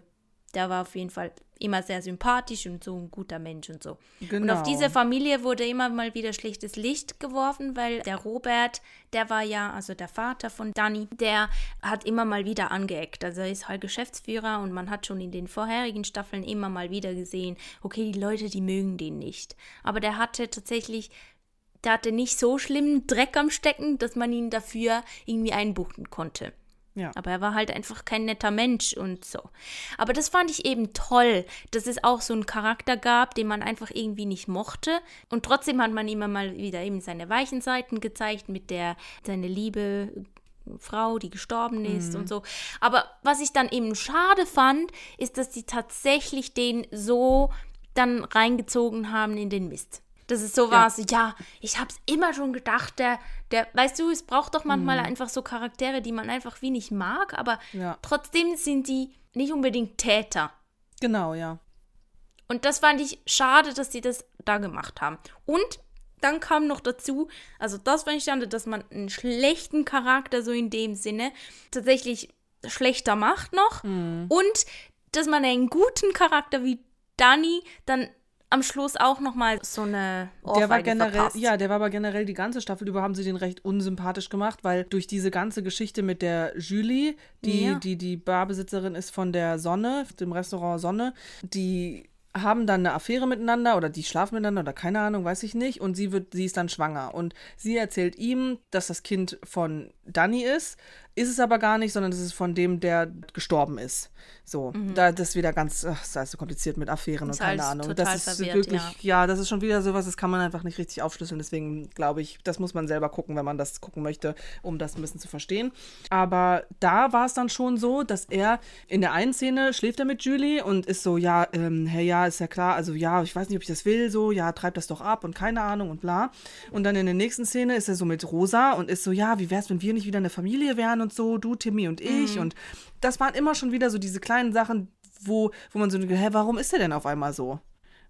der war auf jeden Fall immer sehr sympathisch und so ein guter Mensch und so. Genau. Und auf genau. diese Familie wurde immer mal wieder schlechtes Licht geworfen, weil der Robert, der war ja, also der Vater von Danny, der hat immer mal wieder angeeckt. Also er ist halt Geschäftsführer und man hat schon in den vorherigen Staffeln immer mal wieder gesehen, okay, die Leute, die mögen den nicht. Aber der hatte tatsächlich der hatte nicht so schlimmen Dreck am Stecken, dass man ihn dafür irgendwie einbuchten konnte. Ja. Aber er war halt einfach kein netter Mensch und so. Aber das fand ich eben toll, dass es auch so einen Charakter gab, den man einfach irgendwie nicht mochte. Und trotzdem hat man immer mal wieder eben seine weichen Seiten gezeigt, mit der seine liebe Frau, die gestorben ist mhm. und so. Aber was ich dann eben schade fand, ist, dass die tatsächlich den so dann reingezogen haben in den Mist. Das ist so was, ja, ja ich hab's immer schon gedacht, der, der, weißt du, es braucht doch manchmal mhm. einfach so Charaktere, die man einfach wenig mag, aber ja. trotzdem sind die nicht unbedingt Täter. Genau, ja. Und das fand ich schade, dass sie das da gemacht haben. Und dann kam noch dazu, also das fand ich schade, dass man einen schlechten Charakter so in dem Sinne tatsächlich schlechter macht noch. Mhm. Und dass man einen guten Charakter wie Danny dann am Schluss auch noch mal so eine Ohrfeige der war generell, verpasst. Ja, der war aber generell die ganze Staffel über haben sie den recht unsympathisch gemacht, weil durch diese ganze Geschichte mit der Julie, die ja. die, die Barbesitzerin ist von der Sonne, dem Restaurant Sonne, die haben dann eine Affäre miteinander oder die schlafen miteinander oder keine Ahnung, weiß ich nicht. Und sie wird, sie ist dann schwanger. Und sie erzählt ihm, dass das Kind von Danny ist, ist es aber gar nicht, sondern es ist von dem, der gestorben ist. So, mhm. da das ist wieder ganz, ach, das ist so kompliziert mit Affären und keine Ahnung. Das ist verwirrt, wirklich, ja. ja. das ist schon wieder sowas, das kann man einfach nicht richtig aufschlüsseln. Deswegen glaube ich, das muss man selber gucken, wenn man das gucken möchte, um das ein bisschen zu verstehen. Aber da war es dann schon so, dass er in der einen Szene schläft er mit Julie und ist so, ja, ähm, hey, ja, ist ja klar, also ja, ich weiß nicht, ob ich das will, so, ja, treib das doch ab und keine Ahnung und bla. Und dann in der nächsten Szene ist er so mit Rosa und ist so, ja, wie wär's, wenn wir nicht wieder eine Familie wären und so, du, Timmy und ich. Mhm. Und das waren immer schon wieder so diese kleinen Sachen, wo, wo man so, hä, warum ist er denn auf einmal so?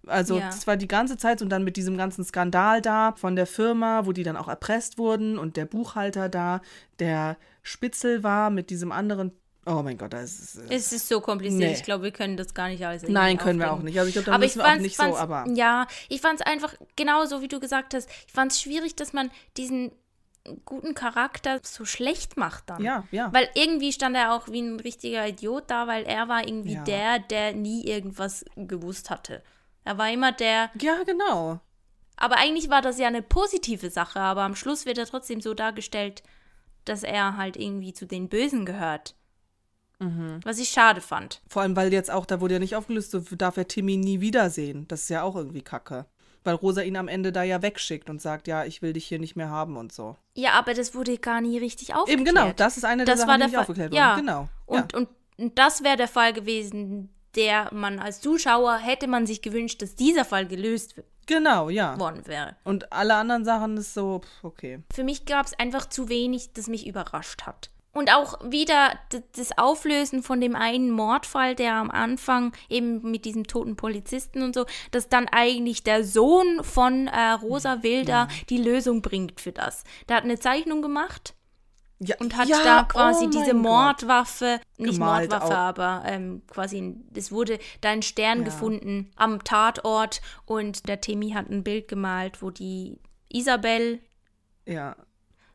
Also ja. das war die ganze Zeit und dann mit diesem ganzen Skandal da von der Firma, wo die dann auch erpresst wurden und der Buchhalter da, der Spitzel war mit diesem anderen Oh mein Gott, das ist. Das es ist so kompliziert. Nee. Ich glaube, wir können das gar nicht alles. Nein, können wir auch nicht. Also ich glaube, da müssen wir auch nicht so. Aber ja, ich fand es einfach genauso, wie du gesagt hast. Ich fand es schwierig, dass man diesen guten Charakter so schlecht macht dann. Ja, ja. Weil irgendwie stand er auch wie ein richtiger Idiot da, weil er war irgendwie ja. der, der nie irgendwas gewusst hatte. Er war immer der. Ja, genau. Aber eigentlich war das ja eine positive Sache, aber am Schluss wird er trotzdem so dargestellt, dass er halt irgendwie zu den Bösen gehört. Mhm. Was ich schade fand. Vor allem, weil jetzt auch, da wurde ja nicht aufgelöst, darf er Timmy nie wiedersehen. Das ist ja auch irgendwie kacke weil Rosa ihn am Ende da ja wegschickt und sagt, ja, ich will dich hier nicht mehr haben und so. Ja, aber das wurde gar nie richtig aufgeklärt. Eben genau, das ist eine der das Sachen, die nicht aufgeklärt wurde. Ja. Genau. Und, ja. und, und das wäre der Fall gewesen, der man als Zuschauer hätte man sich gewünscht, dass dieser Fall gelöst wird. Genau, ja. Worden wäre. Und alle anderen Sachen ist so, okay. Für mich gab es einfach zu wenig, das mich überrascht hat. Und auch wieder das Auflösen von dem einen Mordfall, der am Anfang eben mit diesem toten Polizisten und so, dass dann eigentlich der Sohn von äh, Rosa Wilder ja. die Lösung bringt für das. Der hat eine Zeichnung gemacht ja, und hat ja, da quasi oh diese Mordwaffe, Gott. nicht Gemalt Mordwaffe, auch. aber ähm, quasi, es wurde da ein Stern ja. gefunden am Tatort und der Timmy hat ein Bild gemalt, wo die Isabel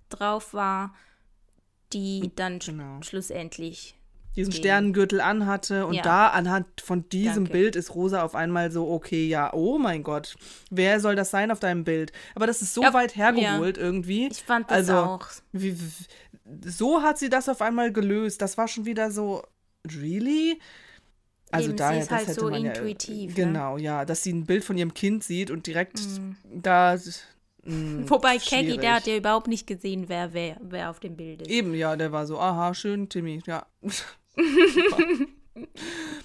drauf war die dann genau. schlussendlich diesen gegen. Sternengürtel anhatte und ja. da anhand von diesem Danke. Bild ist Rosa auf einmal so, okay, ja, oh mein Gott, wer soll das sein auf deinem Bild? Aber das ist so ja, weit hergeholt ja. irgendwie. Ich fand das also, auch. Wie, so hat sie das auf einmal gelöst. Das war schon wieder so, really? Also Eben, daher, ist halt so intuitiv. Ja, genau, ja, dass sie ein Bild von ihrem Kind sieht und direkt mhm. da Hm, Wobei Keggy, der hat ja überhaupt nicht gesehen, wer, wer, wer auf dem Bild ist. Eben, ja, der war so, aha, schön, Timmy, ja.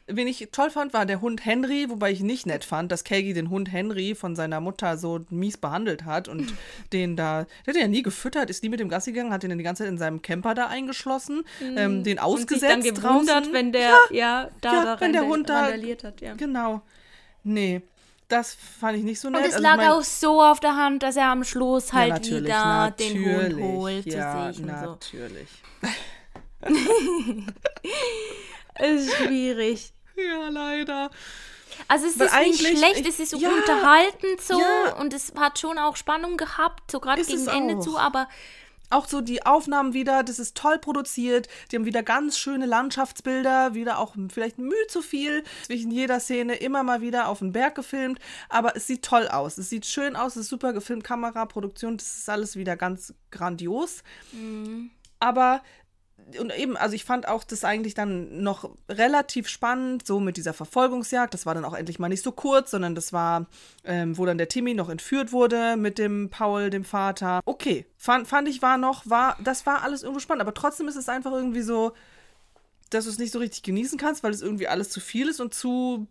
Wen ich toll fand, war der Hund Henry, wobei ich nicht nett fand, dass Kagi den Hund Henry von seiner Mutter so mies behandelt hat und den da, der hat ja nie gefüttert, ist nie mit dem Gassi gegangen, hat den die ganze Zeit in seinem Camper da eingeschlossen, mhm. ähm, den ausgesetzt. Und sich dann gewundert, draußen. wenn der, ja, ja da, ja, da wenn der Hund da, hat. Ja. Genau. Nee, das fand ich nicht so nett. Und es also lag mein, auch so auf der Hand, dass er am Schluss halt ja, wieder den Hund holt ja, zu sich und natürlich. so. ist schwierig. Ja, leider. Also es Weil ist nicht schlecht, ich, es ist so ja, unterhaltend so ja. und es hat schon auch Spannung gehabt, so gerade gegen Ende zu, aber auch so die Aufnahmen wieder, das ist toll produziert. Die haben wieder ganz schöne Landschaftsbilder, wieder auch vielleicht Mühe zu viel. Zwischen jeder Szene immer mal wieder auf den Berg gefilmt. Aber es sieht toll aus. Es sieht schön aus, es ist super gefilmt, Kamera, Produktion, das ist alles wieder ganz grandios. Mhm. Aber und eben, also ich fand auch das eigentlich dann noch relativ spannend, so mit dieser Verfolgungsjagd. Das war dann auch endlich mal nicht so kurz, sondern das war, ähm, wo dann der Timmy noch entführt wurde mit dem Paul, dem Vater. Okay, fand, fand ich war noch, war, das war alles irgendwo spannend, aber trotzdem ist es einfach irgendwie so, dass du es nicht so richtig genießen kannst, weil es irgendwie alles zu viel ist und zu,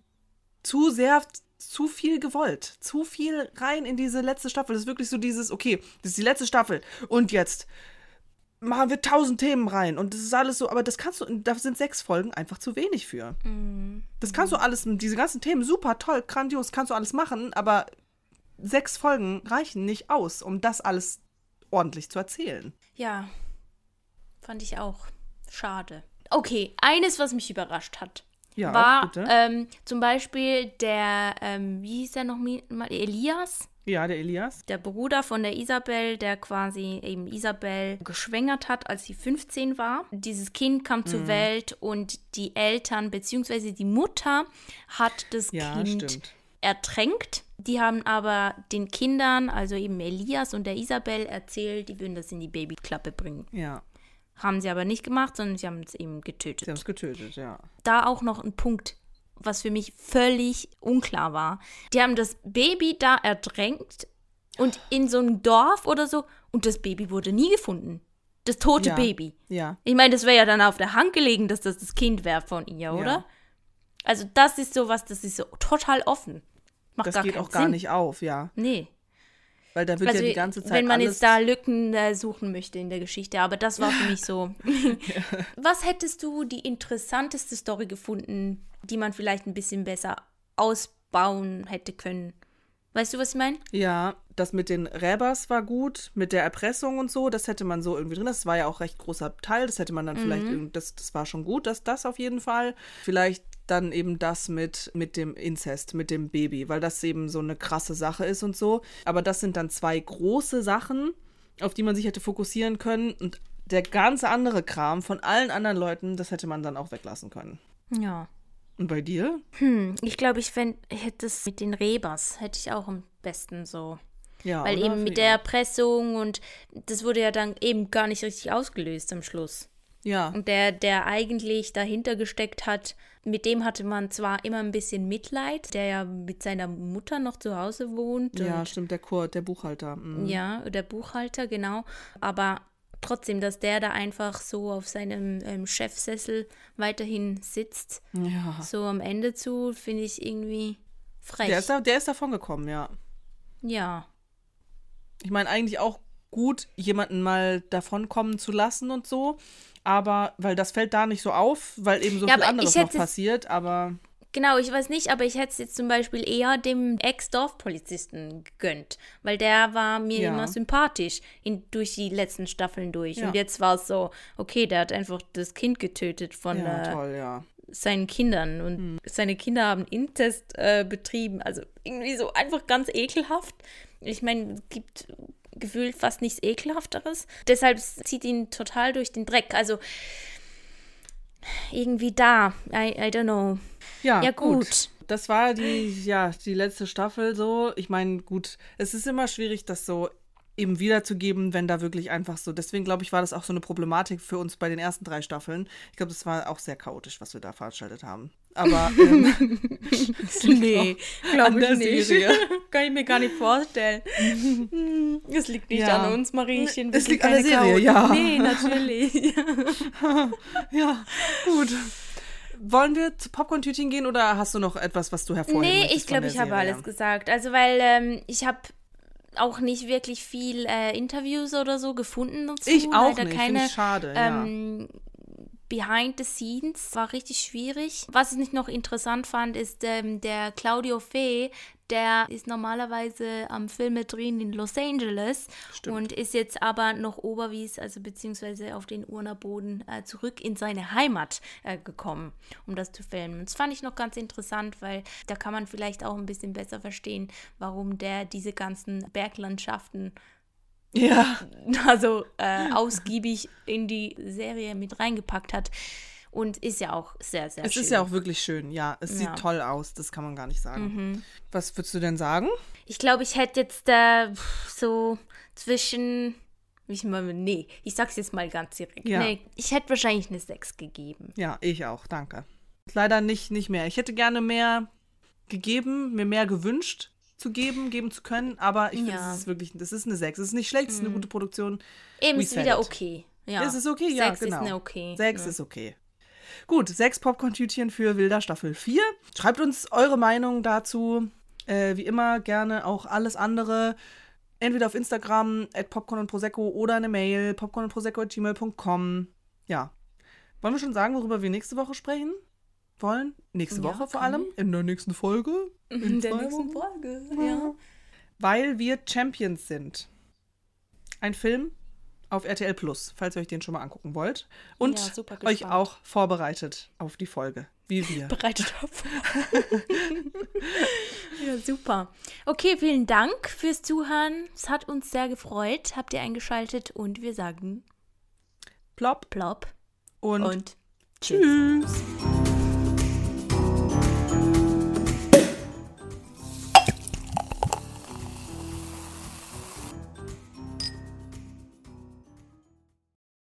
zu sehr zu viel gewollt. Zu viel rein in diese letzte Staffel. Das ist wirklich so dieses, okay, das ist die letzte Staffel. Und jetzt machen wir tausend Themen rein und das ist alles so, aber das kannst du, da sind sechs Folgen einfach zu wenig für. Mhm. Das kannst du alles, diese ganzen Themen, super, toll, grandios, kannst du alles machen, aber sechs Folgen reichen nicht aus, um das alles ordentlich zu erzählen. Ja, fand ich auch. Schade. Okay, eines, was mich überrascht hat, ja, war ähm, zum Beispiel der, ähm, wie hieß der noch mal, Elias? Ja, der Elias. Der Bruder von der Isabel, der quasi eben Isabel geschwängert hat, als sie 15 war. Dieses Kind kam mhm. zur Welt und die Eltern bzw. die Mutter hat das ja, Kind stimmt. ertränkt. Die haben aber den Kindern, also eben Elias und der Isabel, erzählt, die würden das in die Babyklappe bringen. Ja. Haben sie aber nicht gemacht, sondern sie haben es eben getötet. Sie haben es getötet, ja. Da auch noch ein Punkt was für mich völlig unklar war. Die haben das Baby da erdrängt und in so einem Dorf oder so und das Baby wurde nie gefunden. Das tote ja, Baby. Ja. Ich meine, das wäre ja dann auf der Hand gelegen, dass das das Kind wäre von ihr, oder? Ja. Also das ist sowas, das ist so total offen. Macht das geht auch Sinn. gar nicht auf, ja. Nee. Weil da wird also, ja die ganze Zeit. Wenn man jetzt da Lücken äh, suchen möchte in der Geschichte, aber das war für mich so. ja. Was hättest du die interessanteste Story gefunden, die man vielleicht ein bisschen besser ausbauen hätte können? Weißt du, was ich meine? Ja, das mit den Räbers war gut, mit der Erpressung und so, das hätte man so irgendwie drin. Das war ja auch recht großer Teil, das hätte man dann mhm. vielleicht, das, das war schon gut, dass das auf jeden Fall. Vielleicht dann eben das mit, mit dem Inzest, mit dem Baby, weil das eben so eine krasse Sache ist und so. Aber das sind dann zwei große Sachen, auf die man sich hätte fokussieren können. Und der ganze andere Kram von allen anderen Leuten, das hätte man dann auch weglassen können. Ja. Und bei dir? Hm, ich glaube, ich, ich hätte es mit den Rebers, hätte ich auch am besten so. Ja, Weil eben mit der Erpressung und das wurde ja dann eben gar nicht richtig ausgelöst am Schluss. Ja. Und der, der eigentlich dahinter gesteckt hat, mit dem hatte man zwar immer ein bisschen Mitleid, der ja mit seiner Mutter noch zu Hause wohnt. Ja, stimmt, der Kurt, der Buchhalter. Mhm. Ja, der Buchhalter, genau. Aber trotzdem, dass der da einfach so auf seinem ähm, Chefsessel weiterhin sitzt, ja. so am Ende zu, finde ich irgendwie frech. Der ist, da, der ist davon gekommen, ja. Ja. Ich meine, eigentlich auch gut, jemanden mal davon kommen zu lassen und so aber weil das fällt da nicht so auf, weil eben so ja, viel anderes noch passiert, aber. Genau, ich weiß nicht, aber ich hätte es jetzt zum Beispiel eher dem Ex-Dorfpolizisten gegönnt, weil der war mir ja. immer sympathisch in, durch die letzten Staffeln durch. Ja. Und jetzt war es so, okay, der hat einfach das Kind getötet von ja, äh, toll, seinen Kindern und hm. seine Kinder haben Intest äh, betrieben. Also irgendwie so einfach ganz ekelhaft. Ich meine, es gibt gefühlt fast nichts Ekelhafteres. Deshalb zieht ihn total durch den Dreck. Also irgendwie da. I, I don't know. Ja, ja gut. gut. Das war die, ja, die letzte Staffel so. Ich meine, gut, es ist immer schwierig, das so eben wiederzugeben, wenn da wirklich einfach so. Deswegen glaube ich, war das auch so eine Problematik für uns bei den ersten drei Staffeln. Ich glaube, das war auch sehr chaotisch, was wir da veranstaltet haben. Aber ähm, nee, glaube ich nicht. Serie. Kann ich mir gar nicht vorstellen. Es liegt nicht ja. an uns, Mariechen. es liegt an der Serie, ja. Nee, natürlich. ja, gut. Wollen wir zu Popcorn-Tütchen gehen oder hast du noch etwas, was du hervorheben Nee, ich glaube, ich habe alles gesagt. Also, weil ähm, ich habe auch nicht wirklich viel äh, Interviews oder so gefunden dazu. Ich auch Leider nicht, keine, schade, ähm, ja. Behind the Scenes war richtig schwierig. Was ich nicht noch interessant fand, ist ähm, der Claudio Fee, der ist normalerweise am Filme drehen in Los Angeles Stimmt. und ist jetzt aber noch Oberwies, also beziehungsweise auf den Urnerboden äh, zurück in seine Heimat äh, gekommen, um das zu filmen. das fand ich noch ganz interessant, weil da kann man vielleicht auch ein bisschen besser verstehen, warum der diese ganzen Berglandschaften ja. also äh, ausgiebig in die Serie mit reingepackt hat. Und ist ja auch sehr, sehr es schön. Es ist ja auch wirklich schön, ja. Es ja. sieht toll aus, das kann man gar nicht sagen. Mhm. Was würdest du denn sagen? Ich glaube, ich hätte jetzt äh, so zwischen. Ich meine, nee, ich sag's jetzt mal ganz direkt. Ja. Nee, ich hätte wahrscheinlich eine 6 gegeben. Ja, ich auch, danke. Leider nicht, nicht mehr. Ich hätte gerne mehr gegeben, mir mehr gewünscht zu geben, geben zu können, aber ich finde, ja. es ist wirklich, das ist eine 6. Es ist nicht schlecht, es ist eine mhm. gute Produktion. Eben, ist wieder okay. Ja. Ist es okay? Ja, 6 genau. ist eine okay. 6 ja. ist okay. Gut, sechs Popcorn-Tütchen für Wilder Staffel 4. Schreibt uns eure Meinung dazu. Äh, wie immer gerne auch alles andere. Entweder auf Instagram, at Popcorn und Prosecco oder eine Mail, popcorn und Prosecco at gmail.com. Ja. Wollen wir schon sagen, worüber wir nächste Woche sprechen wollen? Nächste Woche vor allem? In der nächsten Folge? In, der nächsten Wochen? Folge, ja. Weil wir Champions sind. Ein Film, auf RTL Plus, falls ihr euch den schon mal angucken wollt. Und ja, euch auch vorbereitet auf die Folge, wie wir. Bereitet auf. ja, super. Okay, vielen Dank fürs Zuhören. Es hat uns sehr gefreut. Habt ihr eingeschaltet und wir sagen plopp, plopp und, und tschüss.